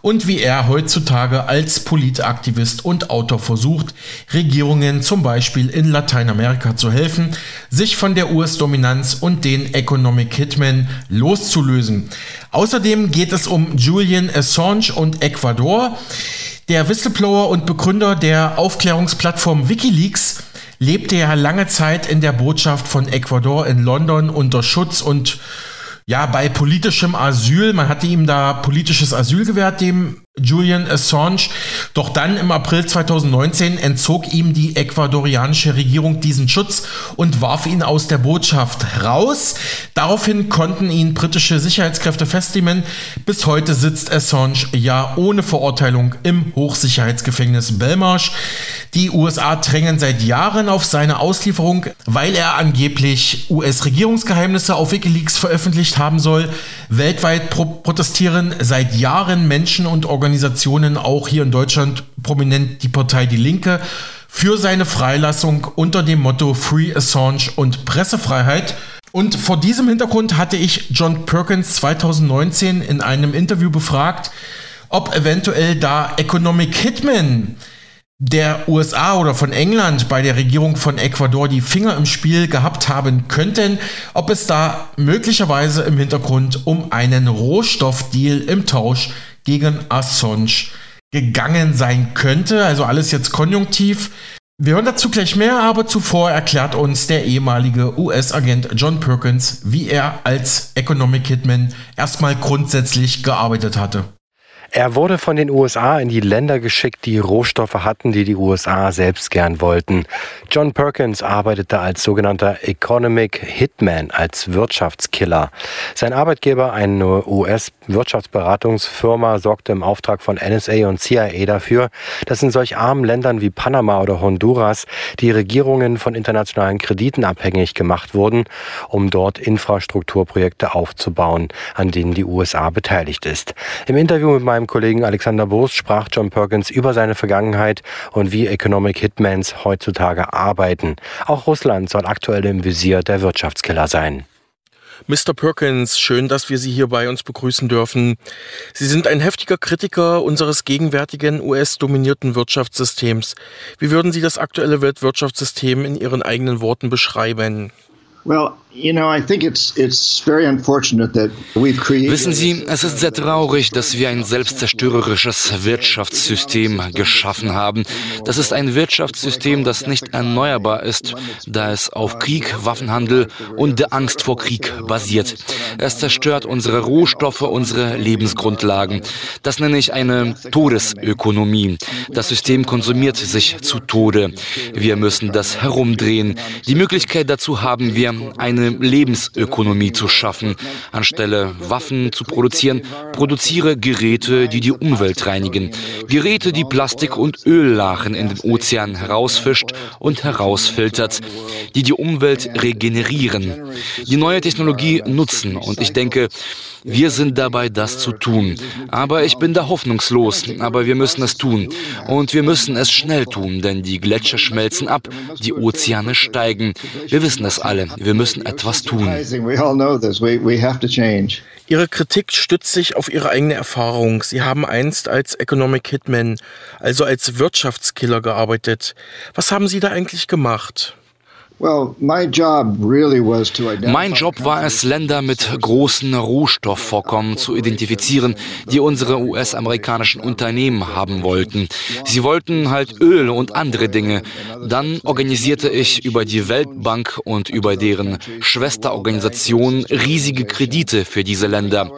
und wie er heutzutage als Politaktivist und Autor versucht, Regierungen zum Beispiel in Lateinamerika zu helfen, sich von der US-Dominanz und den Economic Hitmen loszulösen. Außerdem geht es um Julian Assange und Ecuador. Der Whistleblower und Begründer der Aufklärungsplattform Wikileaks lebte ja lange Zeit in der Botschaft von Ecuador in London unter Schutz und ja, bei politischem Asyl, man hatte ihm da politisches Asyl gewährt, dem Julian Assange. Doch dann im April 2019 entzog ihm die ecuadorianische Regierung diesen Schutz und warf ihn aus der Botschaft raus. Daraufhin konnten ihn britische Sicherheitskräfte festnehmen. Bis heute sitzt Assange ja ohne Verurteilung im Hochsicherheitsgefängnis Belmarsh. Die USA drängen seit Jahren auf seine Auslieferung, weil er angeblich US-Regierungsgeheimnisse auf Wikileaks veröffentlicht haben soll. Weltweit pro protestieren seit Jahren Menschen und Organisationen auch hier in Deutschland prominent die Partei Die Linke, für seine Freilassung unter dem Motto Free Assange und Pressefreiheit. Und vor diesem Hintergrund hatte ich John Perkins 2019 in einem Interview befragt, ob eventuell da Economic Hitman der USA oder von England bei der Regierung von Ecuador die Finger im Spiel gehabt haben könnten, ob es da möglicherweise im Hintergrund um einen Rohstoffdeal im Tausch gegen Assange gegangen sein könnte. Also alles jetzt konjunktiv. Wir hören dazu gleich mehr, aber zuvor erklärt uns der ehemalige US-Agent John Perkins, wie er als Economic Hitman erstmal grundsätzlich gearbeitet hatte. Er wurde von den USA in die Länder geschickt, die Rohstoffe hatten, die die USA selbst gern wollten. John Perkins arbeitete als sogenannter Economic Hitman, als Wirtschaftskiller. Sein Arbeitgeber, eine US-Wirtschaftsberatungsfirma, sorgte im Auftrag von NSA und CIA dafür, dass in solch armen Ländern wie Panama oder Honduras die Regierungen von internationalen Krediten abhängig gemacht wurden, um dort Infrastrukturprojekte aufzubauen, an denen die USA beteiligt ist. Im Interview mit meinem Kollegen Alexander Boos sprach John Perkins über seine Vergangenheit und wie Economic Hitmans heutzutage arbeiten. Auch Russland soll aktuell im Visier der Wirtschaftskiller sein. Mr. Perkins, schön, dass wir Sie hier bei uns begrüßen dürfen. Sie sind ein heftiger Kritiker unseres gegenwärtigen US-dominierten Wirtschaftssystems. Wie würden Sie das aktuelle Weltwirtschaftssystem in Ihren eigenen Worten beschreiben? Wissen Sie, es ist sehr traurig, dass wir ein selbstzerstörerisches Wirtschaftssystem geschaffen haben. Das ist ein Wirtschaftssystem, das nicht erneuerbar ist, da es auf Krieg, Waffenhandel und der Angst vor Krieg basiert. Es zerstört unsere Rohstoffe, unsere Lebensgrundlagen. Das nenne ich eine Todesökonomie. Das System konsumiert sich zu Tode. Wir müssen das herumdrehen. Die Möglichkeit dazu haben wir eine Lebensökonomie zu schaffen. Anstelle Waffen zu produzieren, produziere Geräte, die die Umwelt reinigen. Geräte, die Plastik und Öllachen in den Ozean herausfischt und herausfiltert, die die Umwelt regenerieren, die neue Technologie nutzen. Und ich denke, wir sind dabei, das zu tun. Aber ich bin da hoffnungslos. Aber wir müssen es tun. Und wir müssen es schnell tun, denn die Gletscher schmelzen ab, die Ozeane steigen. Wir wissen es alle. Wir müssen etwas tun. Ihre Kritik stützt sich auf Ihre eigene Erfahrung. Sie haben einst als Economic Hitman, also als Wirtschaftskiller gearbeitet. Was haben Sie da eigentlich gemacht? Mein Job war es, Länder mit großen Rohstoffvorkommen zu identifizieren, die unsere US-amerikanischen Unternehmen haben wollten. Sie wollten halt Öl und andere Dinge. Dann organisierte ich über die Weltbank und über deren Schwesterorganisation riesige Kredite für diese Länder.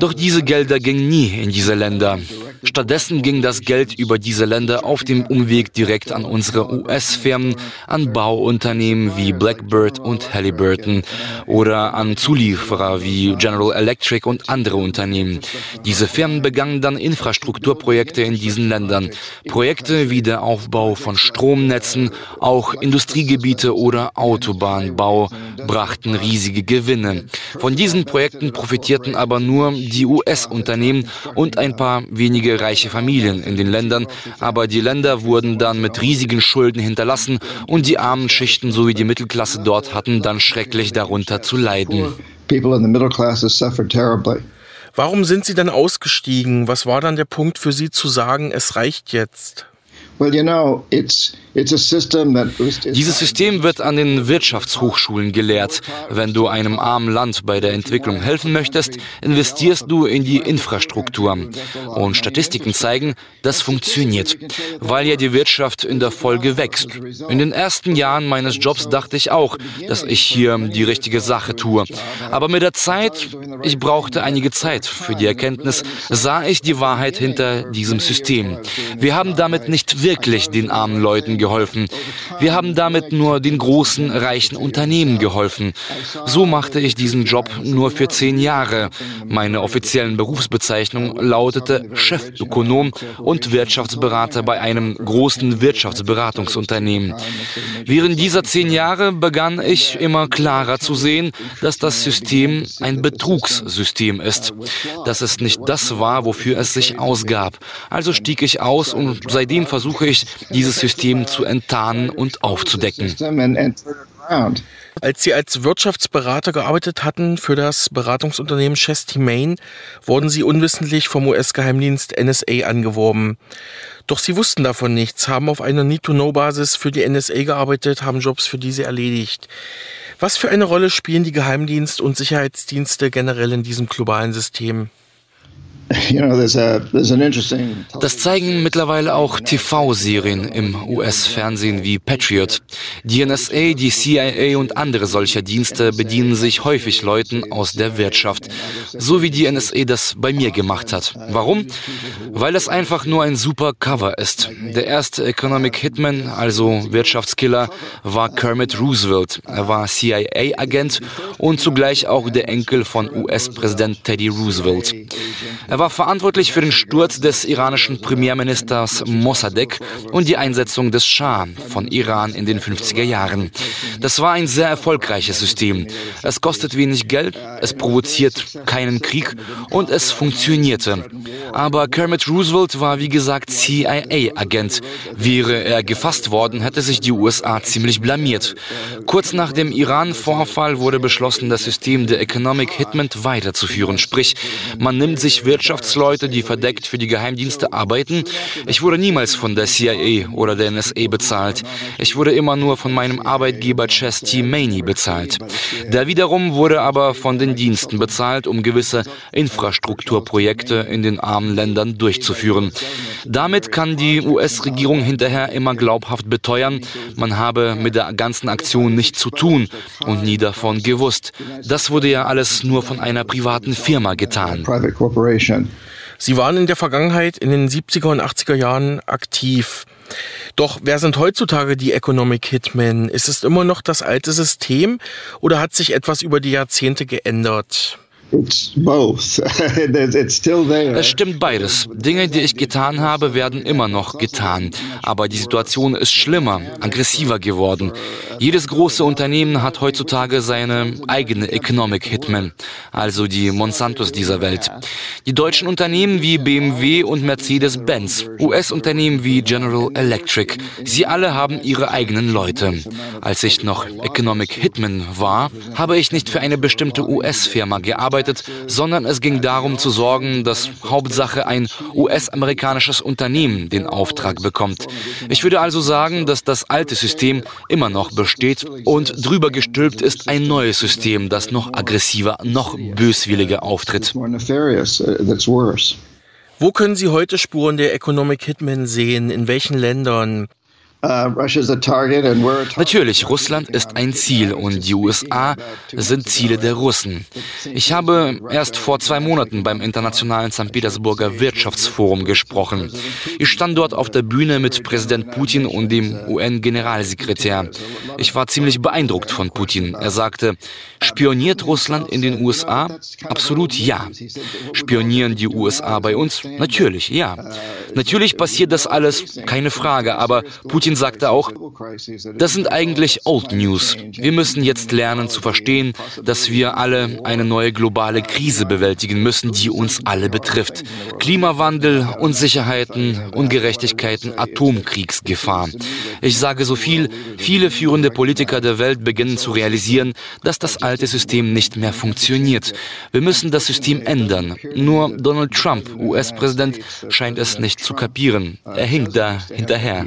Doch diese Gelder gingen nie in diese Länder. Stattdessen ging das Geld über diese Länder auf dem Umweg direkt an unsere US-Firmen, an Bauunternehmen wie Blackbird und Halliburton oder an Zulieferer wie General Electric und andere Unternehmen. Diese Firmen begannen dann Infrastrukturprojekte in diesen Ländern. Projekte wie der Aufbau von Stromnetzen, auch Industriegebiete oder Autobahnbau brachten riesige Gewinne. Von diesen Projekten profitierten aber nur die US-Unternehmen und ein paar wenige reiche Familien in den Ländern, aber die Länder wurden dann mit riesigen Schulden hinterlassen und die armen Schichten sowie die Mittelklasse dort hatten dann schrecklich darunter zu leiden. Warum sind Sie denn ausgestiegen? Was war dann der Punkt für Sie zu sagen, es reicht jetzt? Dieses System wird an den Wirtschaftshochschulen gelehrt. Wenn du einem armen Land bei der Entwicklung helfen möchtest, investierst du in die Infrastruktur. Und Statistiken zeigen, das funktioniert, weil ja die Wirtschaft in der Folge wächst. In den ersten Jahren meines Jobs dachte ich auch, dass ich hier die richtige Sache tue. Aber mit der Zeit, ich brauchte einige Zeit für die Erkenntnis, sah ich die Wahrheit hinter diesem System. Wir haben damit nicht wirklich den armen Leuten geholfen. Wir haben damit nur den großen, reichen Unternehmen geholfen. So machte ich diesen Job nur für zehn Jahre. Meine offiziellen Berufsbezeichnung lautete Chefökonom und Wirtschaftsberater bei einem großen Wirtschaftsberatungsunternehmen. Während dieser zehn Jahre begann ich immer klarer zu sehen, dass das System ein Betrugssystem ist, dass es nicht das war, wofür es sich ausgab. Also stieg ich aus und seitdem versuche ich, dieses System zu zu enttarnen und aufzudecken. Als Sie als Wirtschaftsberater gearbeitet hatten für das Beratungsunternehmen Chesty Main, wurden Sie unwissentlich vom US-Geheimdienst NSA angeworben. Doch Sie wussten davon nichts, haben auf einer Need-to-Know-Basis für die NSA gearbeitet, haben Jobs für diese erledigt. Was für eine Rolle spielen die Geheimdienst- und Sicherheitsdienste generell in diesem globalen System? Das zeigen mittlerweile auch TV-Serien im US-Fernsehen wie Patriot. Die NSA, die CIA und andere solcher Dienste bedienen sich häufig Leuten aus der Wirtschaft, so wie die NSA das bei mir gemacht hat. Warum? Weil es einfach nur ein super Cover ist. Der erste Economic Hitman, also Wirtschaftskiller, war Kermit Roosevelt. Er war CIA-Agent und zugleich auch der Enkel von US-Präsident Teddy Roosevelt. Er Er war verantwortlich für den Sturz des iranischen Premierministers Mossadegh und die Einsetzung des Schah von Iran in den 50er Jahren. Das war ein sehr erfolgreiches System. Es kostet wenig Geld, es provoziert keinen Krieg und es funktionierte. Aber Kermit Roosevelt war wie gesagt CIA-Agent. Wäre er gefasst worden, hätte sich die USA ziemlich blamiert. Kurz nach dem Iran-Vorfall wurde beschlossen, das System der Economic Hitman weiterzuführen. Sprich, man nimmt sich Wirtschaftsleute, die verdeckt für die Geheimdienste arbeiten. Ich wurde niemals von der CIA oder der NSA bezahlt. Ich wurde immer nur von meinem Arbeitgeber Chess T. Maney bezahlt. Der wiederum wurde aber von den Diensten bezahlt, um gewisse Infrastrukturprojekte in den armen Ländern durchzuführen. Damit kann die US-Regierung hinterher immer glaubhaft beteuern, man habe mit der ganzen Aktion nichts zu tun und nie davon gewusst. Das wurde ja alles nur von einer privaten Firma getan. Sie waren in der Vergangenheit in den 70er und 80er Jahren aktiv. Doch wer sind heutzutage die Economic Hitmen? Ist es immer noch das alte System oder hat sich etwas über die Jahrzehnte geändert? Es stimmt beides. Dinge, die ich getan habe, werden immer noch getan. Aber die Situation ist schlimmer, aggressiver geworden. Jedes große Unternehmen hat heutzutage seine eigene Economic Hitman, also die Monsantos dieser Welt. Die deutschen Unternehmen wie BMW und Mercedes-Benz, US-Unternehmen wie General Electric, sie alle haben ihre eigenen Leute. Als ich noch Economic Hitman war, habe ich nicht für eine bestimmte US-Firma gearbeitet, gearbeitet, sondern es ging darum zu sorgen, dass Hauptsache ein US-amerikanisches Unternehmen den Auftrag bekommt. Ich würde also sagen, dass das alte System immer noch besteht und drüber gestülpt ist ein neues System, das noch aggressiver, noch böswilliger auftritt. Wo können Sie heute Spuren der Economic Hitmen sehen? In welchen Ländern? Natürlich, Russland ist ein Ziel und die USA sind Ziele der Russen. Ich habe erst vor zwei Monaten beim Internationalen St. Petersburger Wirtschaftsforum gesprochen. Ich stand dort auf der Bühne mit Präsident Putin und dem UN-Generalsekretär. Ich war ziemlich beeindruckt von Putin. Er sagte, spioniert Russland in den USA? Absolut ja. Spionieren die USA bei uns? Natürlich, ja. Natürlich passiert das alles, keine Frage, aber Putin sagte auch, das sind eigentlich Old News. Wir müssen jetzt lernen zu verstehen, dass wir alle eine neue globale Krise bewältigen müssen, die uns alle betrifft. Klimawandel, Unsicherheiten, Ungerechtigkeiten, Atomkriegsgefahr. Ich sage so viel, viele führende Politiker der Welt beginnen zu realisieren, dass das alte System nicht mehr funktioniert. Wir müssen das System ändern. Nur Donald Trump, US-Präsident, scheint es nicht zu kapieren. Er hinkt da hinterher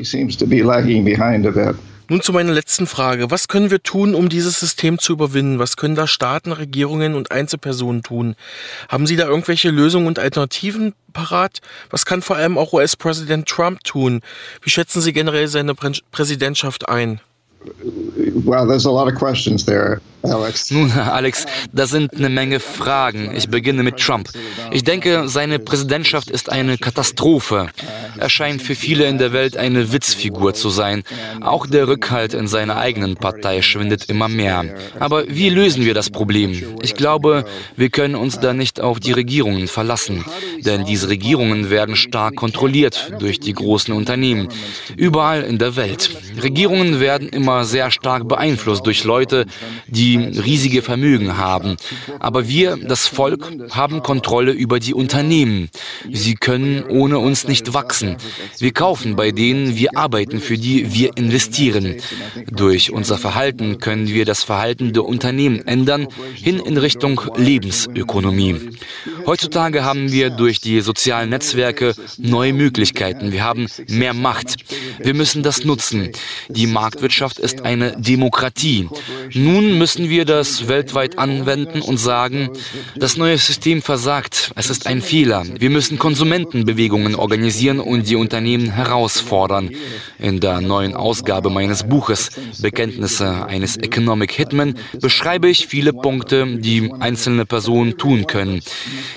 lagging behind bit. Nun zu meiner letzten Frage. Was können wir tun, um dieses System zu überwinden? Was können da Staaten, Regierungen und Einzelpersonen tun? Haben Sie da irgendwelche Lösungen und Alternativen parat? Was kann vor allem auch US-Präsident Trump tun? Wie schätzen Sie generell seine Präsidentschaft ein? Wow, there's a lot of questions there. Alex. Nun, Alex, da sind eine Menge Fragen. Ich beginne mit Trump. Ich denke, seine Präsidentschaft ist eine Katastrophe. Er scheint für viele in der Welt eine Witzfigur zu sein. Auch der Rückhalt in seiner eigenen Partei schwindet immer mehr. Aber wie lösen wir das Problem? Ich glaube, wir können uns da nicht auf die Regierungen verlassen. Denn diese Regierungen werden stark kontrolliert durch die großen Unternehmen. Überall in der Welt. Regierungen werden immer sehr stark beeinflusst durch Leute, die die riesige Vermögen haben. Aber wir, das Volk, haben Kontrolle über die Unternehmen. Sie können ohne uns nicht wachsen. Wir kaufen bei denen, wir arbeiten für die, wir investieren. Durch unser Verhalten können wir das Verhalten der Unternehmen ändern, hin in Richtung Lebensökonomie. Heutzutage haben wir durch die sozialen Netzwerke neue Möglichkeiten. Wir haben mehr Macht. Wir müssen das nutzen. Die Marktwirtschaft ist eine Demokratie. Nun müssen müssen wir das weltweit anwenden und sagen, das neue System versagt, es ist ein Fehler. Wir müssen Konsumentenbewegungen organisieren und die Unternehmen herausfordern. In der neuen Ausgabe meines Buches Bekenntnisse eines Economic Hitman beschreibe ich viele Punkte, die einzelne Personen tun können.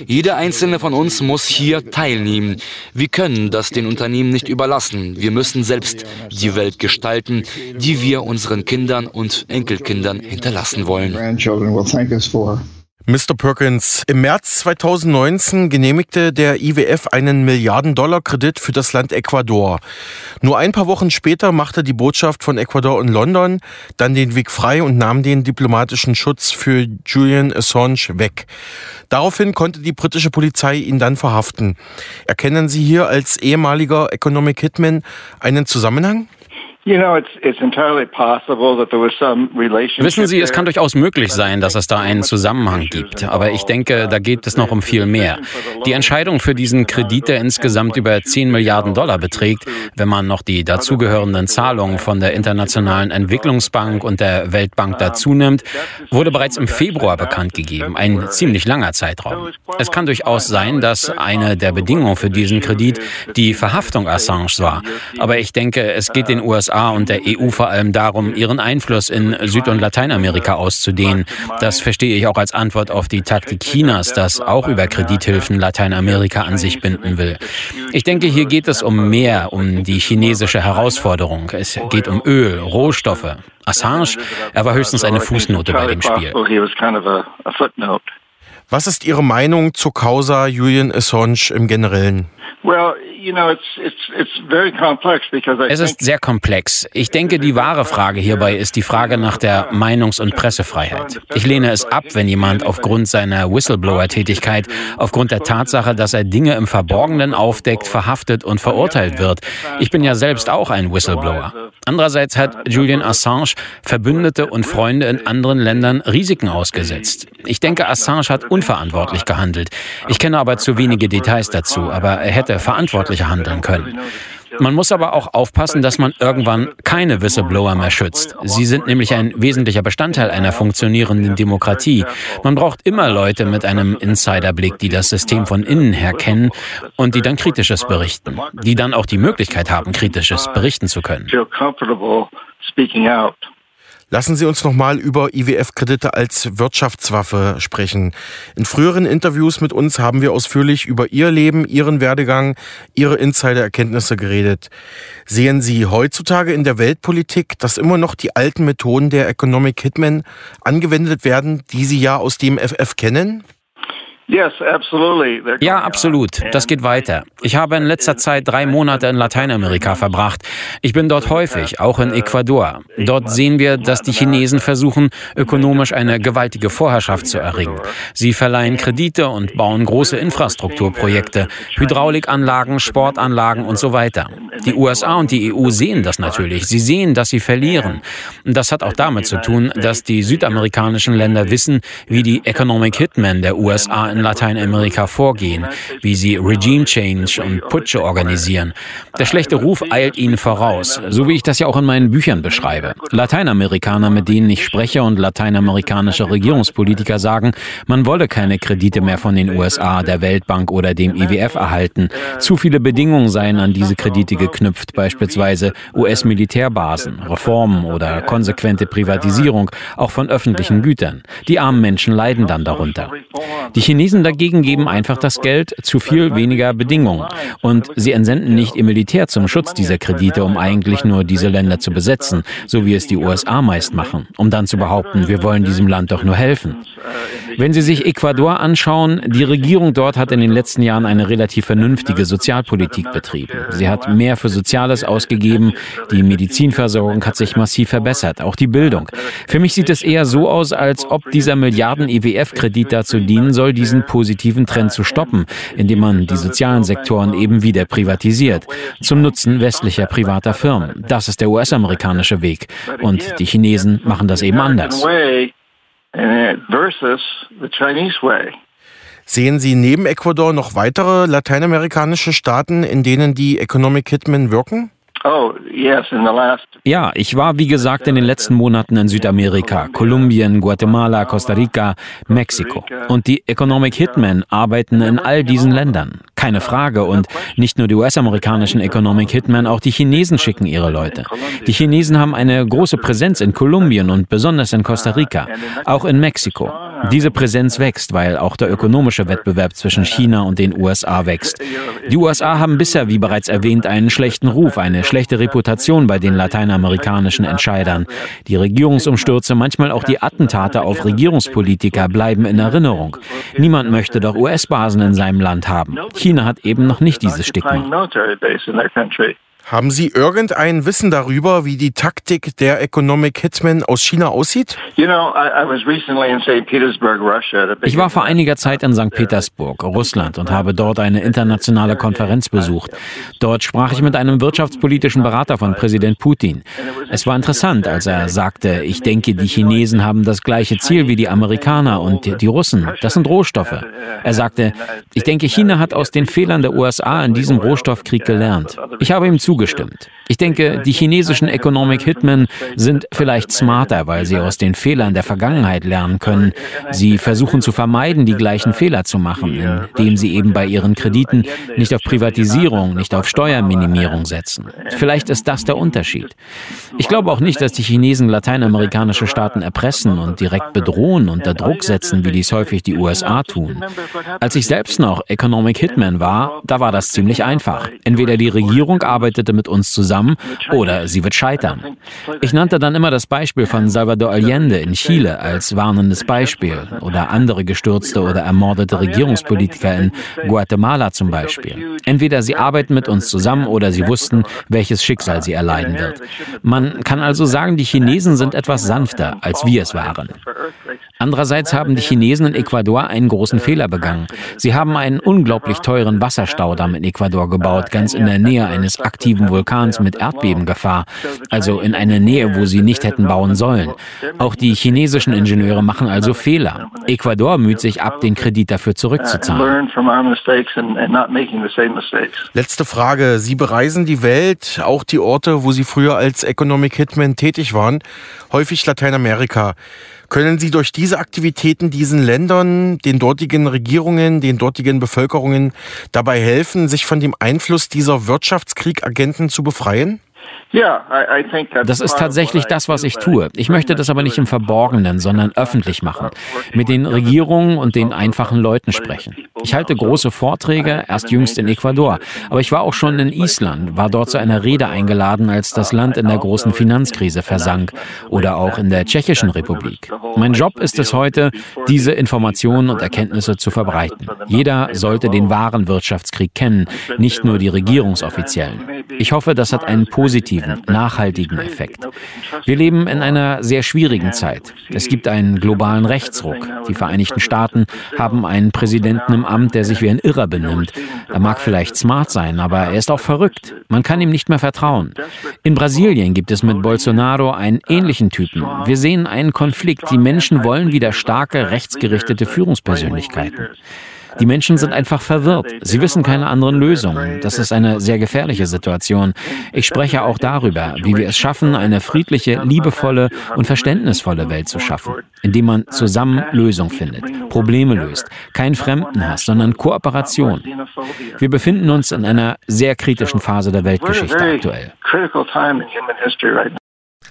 Jeder einzelne von uns muss hier teilnehmen. Wir können das den Unternehmen nicht überlassen. Wir müssen selbst die Welt gestalten, die wir unseren Kindern und Enkelkindern hinterlassen lassen wollen. Mr. Perkins, im März 2019 genehmigte der IWF einen Milliarden-Dollar-Kredit für das Land Ecuador. Nur ein paar Wochen später machte die Botschaft von Ecuador in London dann den Weg frei und nahm den diplomatischen Schutz für Julian Assange weg. Daraufhin konnte die britische Polizei ihn dann verhaften. Erkennen Sie hier als ehemaliger Economic Hitman einen Zusammenhang? Wissen Sie, es kann durchaus möglich sein, dass es da einen Zusammenhang gibt. Aber ich denke, da geht es noch um viel mehr. Die Entscheidung für diesen Kredit, der insgesamt über 10 Milliarden Dollar beträgt, wenn man noch die dazugehörenden Zahlungen von der Internationalen Entwicklungsbank und der Weltbank dazu nimmt, wurde bereits im Februar bekannt gegeben. Ein ziemlich langer Zeitraum. Es kann durchaus sein, dass eine der Bedingungen für diesen Kredit die Verhaftung Assange war. Aber ich denke, es geht den USA USA und der EU vor allem darum, ihren Einfluss in Süd- und Lateinamerika auszudehnen. Das verstehe ich auch als Antwort auf die Taktik Chinas, das auch über Kredithilfen Lateinamerika an sich binden will. Ich denke, hier geht es um mehr, um die chinesische Herausforderung. Es geht um Öl, Rohstoffe. Assange, er war höchstens eine Fußnote bei dem Spiel. Was ist Ihre Meinung zur Causa Julian Assange im Generellen? Es ist sehr komplex. Ich denke, die wahre Frage hierbei ist die Frage nach der Meinungs- und Pressefreiheit. Ich lehne es ab, wenn jemand aufgrund seiner Whistleblower-Tätigkeit, aufgrund der Tatsache, dass er Dinge im Verborgenen aufdeckt, verhaftet und verurteilt wird. Ich bin ja selbst auch ein Whistleblower. Andererseits hat Julian Assange Verbündete und Freunde in anderen Ländern Risiken ausgesetzt. Ich denke, Assange hat unverantwortlich gehandelt. Ich kenne aber zu wenige Details dazu, aber er hätte verantwortlicher handeln können. Man muss aber auch aufpassen, dass man irgendwann keine Whistleblower mehr schützt. Sie sind nämlich ein wesentlicher Bestandteil einer funktionierenden Demokratie. Man braucht immer Leute mit einem Insiderblick, die das System von innen her kennen und die dann Kritisches berichten, die dann auch die Möglichkeit haben, Kritisches berichten zu können. Lassen Sie uns nochmal über IWF-Kredite als Wirtschaftswaffe sprechen. In früheren Interviews mit uns haben wir ausführlich über Ihr Leben, Ihren Werdegang, Ihre Insider-Erkenntnisse geredet. Sehen Sie heutzutage in der Weltpolitik, dass immer noch die alten Methoden der Economic Hitmen angewendet werden, die Sie ja aus dem FF kennen? Ja, absolut. Das geht weiter. Ich habe in letzter Zeit drei Monate in Lateinamerika verbracht. Ich bin dort häufig, auch in Ecuador. Dort sehen wir, dass die Chinesen versuchen, ökonomisch eine gewaltige Vorherrschaft zu erringen. Sie verleihen Kredite und bauen große Infrastrukturprojekte, Hydraulikanlagen, Sportanlagen und so weiter. Die USA und die EU sehen das natürlich. Sie sehen, dass sie verlieren. Das hat auch damit zu tun, dass die südamerikanischen Länder wissen, wie die Economic Hitmen der USA in Lateinamerika vorgehen, wie sie Regime Change und Putsche organisieren. Der schlechte Ruf eilt ihnen voraus, so wie ich das ja auch in meinen Büchern beschreibe. Lateinamerikaner, mit denen ich spreche und lateinamerikanische Regierungspolitiker sagen, man wolle keine Kredite mehr von den USA, der Weltbank oder dem IWF erhalten. Zu viele Bedingungen seien an diese Kredite geknüpft, beispielsweise US-Militärbasen, Reformen oder konsequente Privatisierung, auch von öffentlichen Gütern. Die armen Menschen leiden dann darunter. Die Chinesen dagegen geben einfach das Geld zu viel weniger Bedingungen. Und sie entsenden nicht ihr Militär zum Schutz dieser Kredite, um eigentlich nur diese Länder zu besetzen, so wie es die USA meist machen, um dann zu behaupten, wir wollen diesem Land doch nur helfen. Wenn Sie sich Ecuador anschauen, die Regierung dort hat in den letzten Jahren eine relativ vernünftige Sozialpolitik betrieben. Sie hat mehr für Soziales ausgegeben, die Medizinversorgung hat sich massiv verbessert, auch die Bildung. Für mich sieht es eher so aus, als ob dieser Milliarden IWF-Kredit dazu dienen soll, diesen positiven Trend zu stoppen, indem man die sozialen Sektoren eben wieder privatisiert, zum Nutzen westlicher privater Firmen. Das ist der US-amerikanische Weg. Und die Chinesen machen das eben anders. Sehen Sie neben Ecuador noch weitere lateinamerikanische Staaten, in denen die Economic Hitmen wirken? Oh, ja, ich war wie gesagt in den letzten Monaten in Südamerika, Kolumbien, Guatemala, Costa Rica, Mexiko. Und die Economic Hitmen arbeiten in all diesen Ländern. Keine Frage. Und nicht nur die US-amerikanischen Economic Hitmen, auch die Chinesen schicken ihre Leute. Die Chinesen haben eine große Präsenz in Kolumbien und besonders in Costa Rica, auch in Mexiko. Diese Präsenz wächst, weil auch der ökonomische Wettbewerb zwischen China und den USA wächst. Die USA haben bisher, wie bereits erwähnt, einen schlechten Ruf, eine schlechte Reputation bei den lateinamerikanischen Entscheidern. Die Regierungsumstürze, manchmal auch die Attentate auf Regierungspolitiker bleiben in Erinnerung. Niemand möchte doch US-Basen in seinem Land haben. China hat eben noch nicht dieses Stigma. Haben Sie irgendein Wissen darüber, wie die Taktik der Economic Hitmen aus China aussieht? Ich war vor einiger Zeit in St. Petersburg, Russland, und habe dort eine internationale Konferenz besucht. Dort sprach ich mit einem wirtschaftspolitischen Berater von Präsident Putin. Es war interessant, als er sagte, ich denke, die Chinesen haben das gleiche Ziel wie die Amerikaner und die Russen. Das sind Rohstoffe. Er sagte, ich denke, China hat aus den Fehlern der USA in diesem Rohstoffkrieg gelernt. Ich habe ihm zugestimmt zugestimmt. Ich denke, die chinesischen Economic Hitmen sind vielleicht smarter, weil sie aus den Fehlern der Vergangenheit lernen können. Sie versuchen zu vermeiden, die gleichen Fehler zu machen, indem sie eben bei ihren Krediten nicht auf Privatisierung, nicht auf Steuerminimierung setzen. Vielleicht ist das der Unterschied. Ich glaube auch nicht, dass die Chinesen lateinamerikanische Staaten erpressen und direkt bedrohen, unter Druck setzen, wie dies häufig die USA tun. Als ich selbst noch Economic Hitman war, da war das ziemlich einfach. Entweder die Regierung arbeitete mit uns zusammen oder sie wird scheitern. Ich nannte dann immer das Beispiel von Salvador Allende in Chile als warnendes Beispiel oder andere gestürzte oder ermordete Regierungspolitiker in Guatemala zum Beispiel. Entweder sie arbeiten mit uns zusammen oder sie wussten, welches Schicksal sie erleiden wird. Man kann also sagen, die Chinesen sind etwas sanfter, als wir es waren. Andererseits haben die Chinesen in Ecuador einen großen Fehler begangen. Sie haben einen unglaublich teuren Wasserstaudamm in Ecuador gebaut, ganz in der Nähe eines aktiven Vulkans mit Erdbebengefahr, also in einer Nähe, wo sie nicht hätten bauen sollen. Auch die chinesischen Ingenieure machen also Fehler. Ecuador müht sich ab, den Kredit dafür zurückzuzahlen. Letzte Frage. Sie bereisen die Welt, auch die Orte, wo Sie früher als Economic Hitman tätig waren, häufig Lateinamerika. Können Sie durch diese Aktivitäten diesen Ländern, den dortigen Regierungen, den dortigen Bevölkerungen dabei helfen, sich von dem Einfluss dieser Wirtschaftskriegagenten zu befreien? Das ist tatsächlich das, was ich tue. Ich möchte das aber nicht im Verborgenen, sondern öffentlich machen. Mit den Regierungen und den einfachen Leuten sprechen. Ich halte große Vorträge, erst jüngst in Ecuador. Aber ich war auch schon in Island, war dort zu einer Rede eingeladen, als das Land in der großen Finanzkrise versank. Oder auch in der Tschechischen Republik. Mein Job ist es heute, diese Informationen und Erkenntnisse zu verbreiten. Jeder sollte den wahren Wirtschaftskrieg kennen, nicht nur die Regierungsoffiziellen. Ich hoffe, das hat einen positiven positiven, nachhaltigen Effekt. Wir leben in einer sehr schwierigen Zeit. Es gibt einen globalen Rechtsruck. Die Vereinigten Staaten haben einen Präsidenten im Amt, der sich wie ein Irrer benimmt. Er mag vielleicht smart sein, aber er ist auch verrückt. Man kann ihm nicht mehr vertrauen. In Brasilien gibt es mit Bolsonaro einen ähnlichen Typen. Wir sehen einen Konflikt. Die Menschen wollen wieder starke, rechtsgerichtete Führungspersönlichkeiten. Die Menschen sind einfach verwirrt. Sie wissen keine anderen Lösungen. Das ist eine sehr gefährliche Situation. Ich spreche auch darüber, wie wir es schaffen, eine friedliche, liebevolle und verständnisvolle Welt zu schaffen, indem man zusammen Lösungen findet, Probleme löst, kein Fremdenhass, sondern Kooperation. Wir befinden uns in einer sehr kritischen Phase der Weltgeschichte aktuell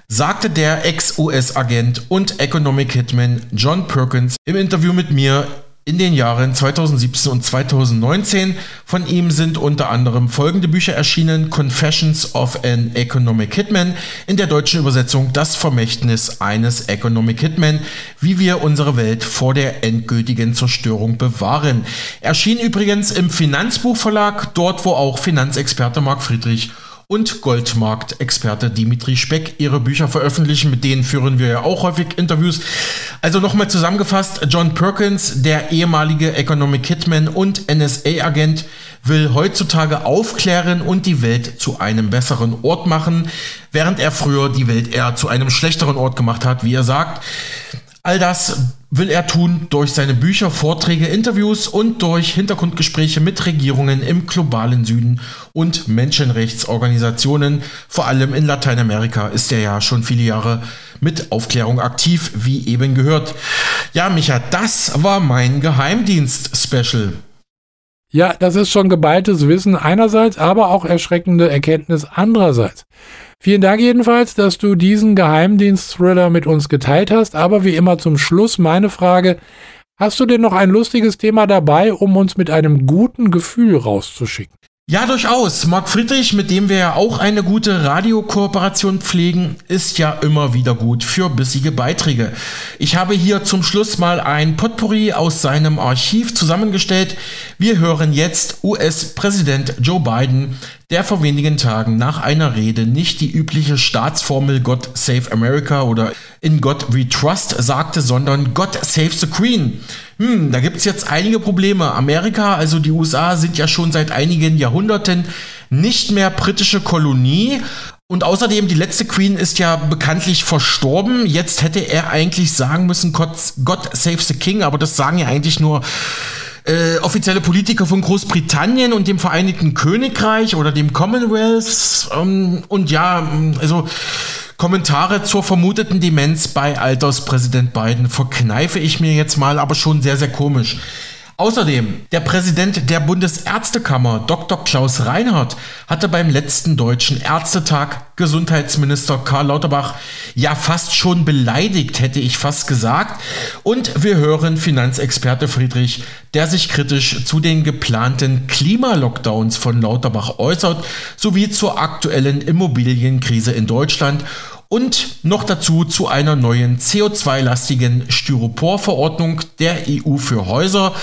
sagte der Ex-US-Agent und Economic Hitman John Perkins im Interview mit mir in den Jahren 2017 und 2019. Von ihm sind unter anderem folgende Bücher erschienen: Confessions of an Economic Hitman, in der deutschen Übersetzung Das Vermächtnis eines Economic Hitman, wie wir unsere Welt vor der endgültigen Zerstörung bewahren. Erschien übrigens im Finanzbuchverlag, dort wo auch Finanzexperte Marc Friedrich und Goldmarkt-Experte Dimitri Speck ihre Bücher veröffentlichen. Mit denen führen wir ja auch häufig Interviews. Also nochmal zusammengefasst, John Perkins, der ehemalige Economic Hitman und NSA-Agent, will heutzutage aufklären und die Welt zu einem besseren Ort machen, während er früher die Welt eher zu einem schlechteren Ort gemacht hat, wie er sagt. All das will er tun durch seine Bücher, Vorträge, Interviews und durch Hintergrundgespräche mit Regierungen im globalen Süden und Menschenrechtsorganisationen. Vor allem in Lateinamerika ist er ja schon viele Jahre mit Aufklärung aktiv, wie eben gehört. Ja, Micha, das war mein Geheimdienst-Special. Ja, das ist schon geballtes Wissen einerseits, aber auch erschreckende Erkenntnis andererseits. Vielen Dank jedenfalls, dass du diesen Geheimdienst-Thriller mit uns geteilt hast. Aber wie immer zum Schluss meine Frage. Hast du denn noch ein lustiges Thema dabei, um uns mit einem guten Gefühl rauszuschicken? Ja, durchaus. Marc Friedrich, mit dem wir ja auch eine gute Radiokooperation pflegen, ist ja immer wieder gut für bissige Beiträge. Ich habe hier zum Schluss mal ein Potpourri aus seinem Archiv zusammengestellt. Wir hören jetzt US-Präsident Joe Biden, der vor wenigen Tagen nach einer Rede nicht die übliche Staatsformel God Save America oder In God We Trust sagte, sondern God Save the Queen. Hm, da gibt es jetzt einige Probleme. Amerika, also die USA, sind ja schon seit einigen Jahrhunderten nicht mehr britische Kolonie. Und außerdem, die letzte Queen ist ja bekanntlich verstorben. Jetzt hätte er eigentlich sagen müssen, God, God Save the King, aber das sagen ja eigentlich nur äh, offizielle Politiker von Großbritannien und dem Vereinigten Königreich oder dem Commonwealth. Ähm, und ja, also Kommentare zur vermuteten Demenz bei Alterspräsident Biden verkneife ich mir jetzt mal, aber schon sehr, sehr komisch. Außerdem, der Präsident der Bundesärztekammer, Dr. Klaus Reinhardt, hatte beim letzten deutschen Ärztetag Gesundheitsminister Karl Lauterbach ja fast schon beleidigt, hätte ich fast gesagt. Und wir hören Finanzexperte Friedrich, der sich kritisch zu den geplanten Klimalockdowns von Lauterbach äußert, sowie zur aktuellen Immobilienkrise in Deutschland und noch dazu zu einer neuen CO2-lastigen Styroporverordnung der EU für Häuser.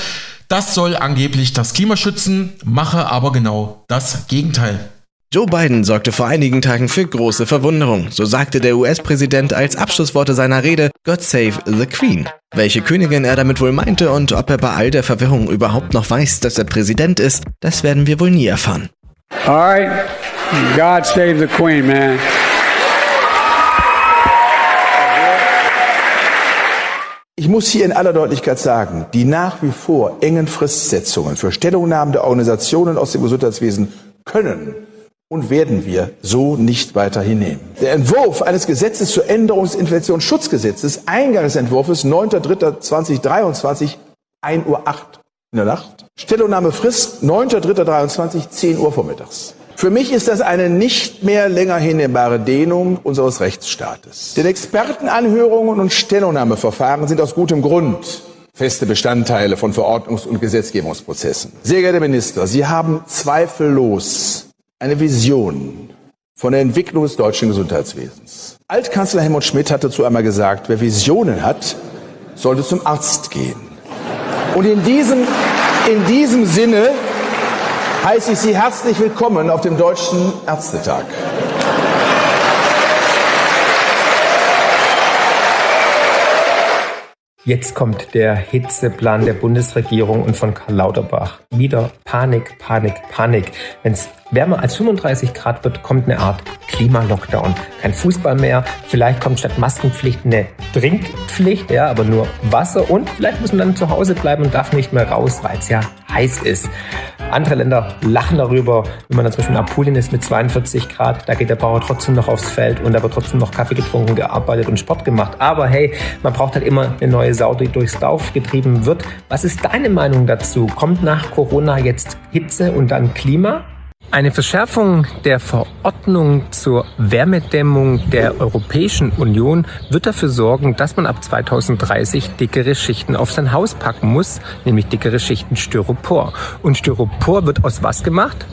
Das soll angeblich das Klima schützen, mache aber genau das Gegenteil. Joe Biden sorgte vor einigen Tagen für große Verwunderung. So sagte der US-Präsident als Abschlussworte seiner Rede God Save the Queen. Welche Königin er damit wohl meinte und ob er bei all der Verwirrung überhaupt noch weiß, dass er Präsident ist, das werden wir wohl nie erfahren. Alright, God save the Queen, man. Ich muss hier in aller Deutlichkeit sagen, die nach wie vor engen Fristsetzungen für Stellungnahmen der Organisationen aus dem Gesundheitswesen können und werden wir so nicht weiter hinnehmen. Der Entwurf eines Gesetzes zur Änderung des Infektionsschutzgesetzes, Eingangsentwurfs 9.3.2023, 1 Uhr 8 in der Nacht. Stellungnahmefrist 9.3.23, 10 Uhr vormittags. Für mich ist das eine nicht mehr länger hinnehmbare Dehnung unseres Rechtsstaates. Denn Expertenanhörungen und Stellungnahmeverfahren sind aus gutem Grund feste Bestandteile von Verordnungs- und Gesetzgebungsprozessen. Sehr geehrter Minister, Sie haben zweifellos eine Vision von der Entwicklung des deutschen Gesundheitswesens. Altkanzler Helmut Schmidt hat dazu einmal gesagt, wer Visionen hat, sollte zum Arzt gehen. Und in diesem, in diesem Sinne heiße ich Sie herzlich willkommen auf dem Deutschen Ärztetag. Jetzt kommt der Hitzeplan der Bundesregierung und von Karl Lauterbach. Wieder Panik, Panik, Panik. Wenn es wärmer als 35 Grad wird, kommt eine Art Klimalockdown. Kein Fußball mehr, vielleicht kommt statt Maskenpflicht eine Trinkpflicht, ja, aber nur Wasser und vielleicht muss man dann zu Hause bleiben und darf nicht mehr raus, weil es ja heiß ist. Andere Länder lachen darüber, wenn man dann zum Beispiel in Apulien ist mit 42 Grad, da geht der Bauer trotzdem noch aufs Feld und da wird trotzdem noch Kaffee getrunken, gearbeitet und Sport gemacht. Aber hey, man braucht halt immer eine neue Sau, die durchs Lauf getrieben wird. Was ist deine Meinung dazu? Kommt nach Corona jetzt Hitze und dann Klima? Eine Verschärfung der Verordnung zur Wärmedämmung der Europäischen Union wird dafür sorgen, dass man ab 2030 dickere Schichten auf sein Haus packen muss, nämlich dickere Schichten Styropor. Und Styropor wird aus was gemacht?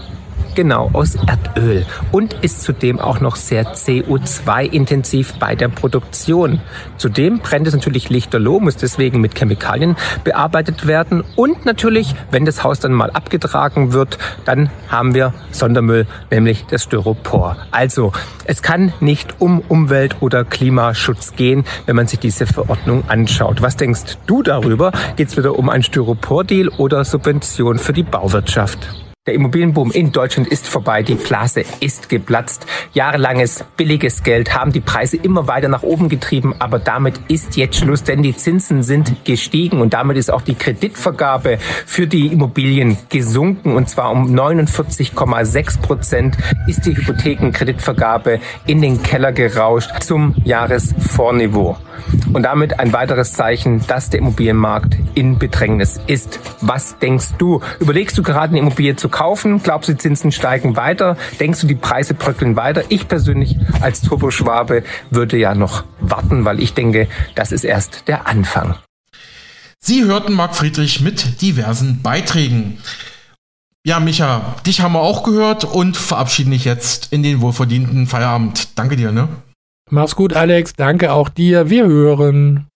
Genau, aus Erdöl und ist zudem auch noch sehr CO2-intensiv bei der Produktion. Zudem brennt es natürlich lichterloh, muss deswegen mit Chemikalien bearbeitet werden und natürlich, wenn das Haus dann mal abgetragen wird, dann haben wir Sondermüll, nämlich das Styropor. Also, es kann nicht um Umwelt- oder Klimaschutz gehen, wenn man sich diese Verordnung anschaut. Was denkst du darüber? Geht es wieder um ein Styropor-Deal oder Subvention für die Bauwirtschaft? Der Immobilienboom in Deutschland ist vorbei, die Blase ist geplatzt. Jahrelanges billiges Geld haben die Preise immer weiter nach oben getrieben, aber damit ist jetzt Schluss, denn die Zinsen sind gestiegen und damit ist auch die Kreditvergabe für die Immobilien gesunken und zwar um 49,6 Prozent ist die Hypothekenkreditvergabe in den Keller gerauscht zum Jahresvorniveau. Und damit ein weiteres Zeichen, dass der Immobilienmarkt in Bedrängnis ist. Was denkst du? Überlegst du gerade eine Immobilie zu kaufen? Glaubst du, die Zinsen steigen weiter? Denkst du, die Preise bröckeln weiter? Ich persönlich als Turboschwabe würde ja noch warten, weil ich denke, das ist erst der Anfang. Sie hörten Marc Friedrich mit diversen Beiträgen. Ja, Micha, dich haben wir auch gehört und verabschieden dich jetzt in den wohlverdienten Feierabend. Danke dir, ne? Mach's gut, Alex. Danke auch dir. Wir hören.